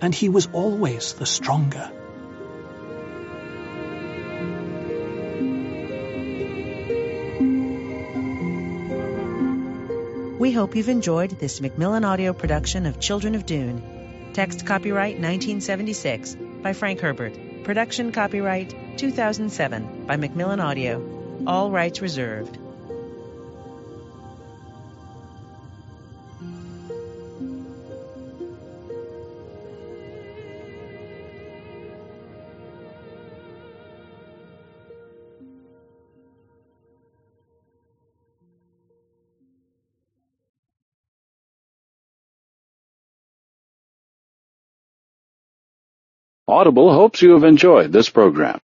and he was always the stronger.
We hope you've enjoyed this Macmillan audio production of Children of Dune. Text copyright 1976 by Frank Herbert. Production copyright 2007 by Macmillan Audio. All rights reserved.
Audible hopes you have enjoyed this program.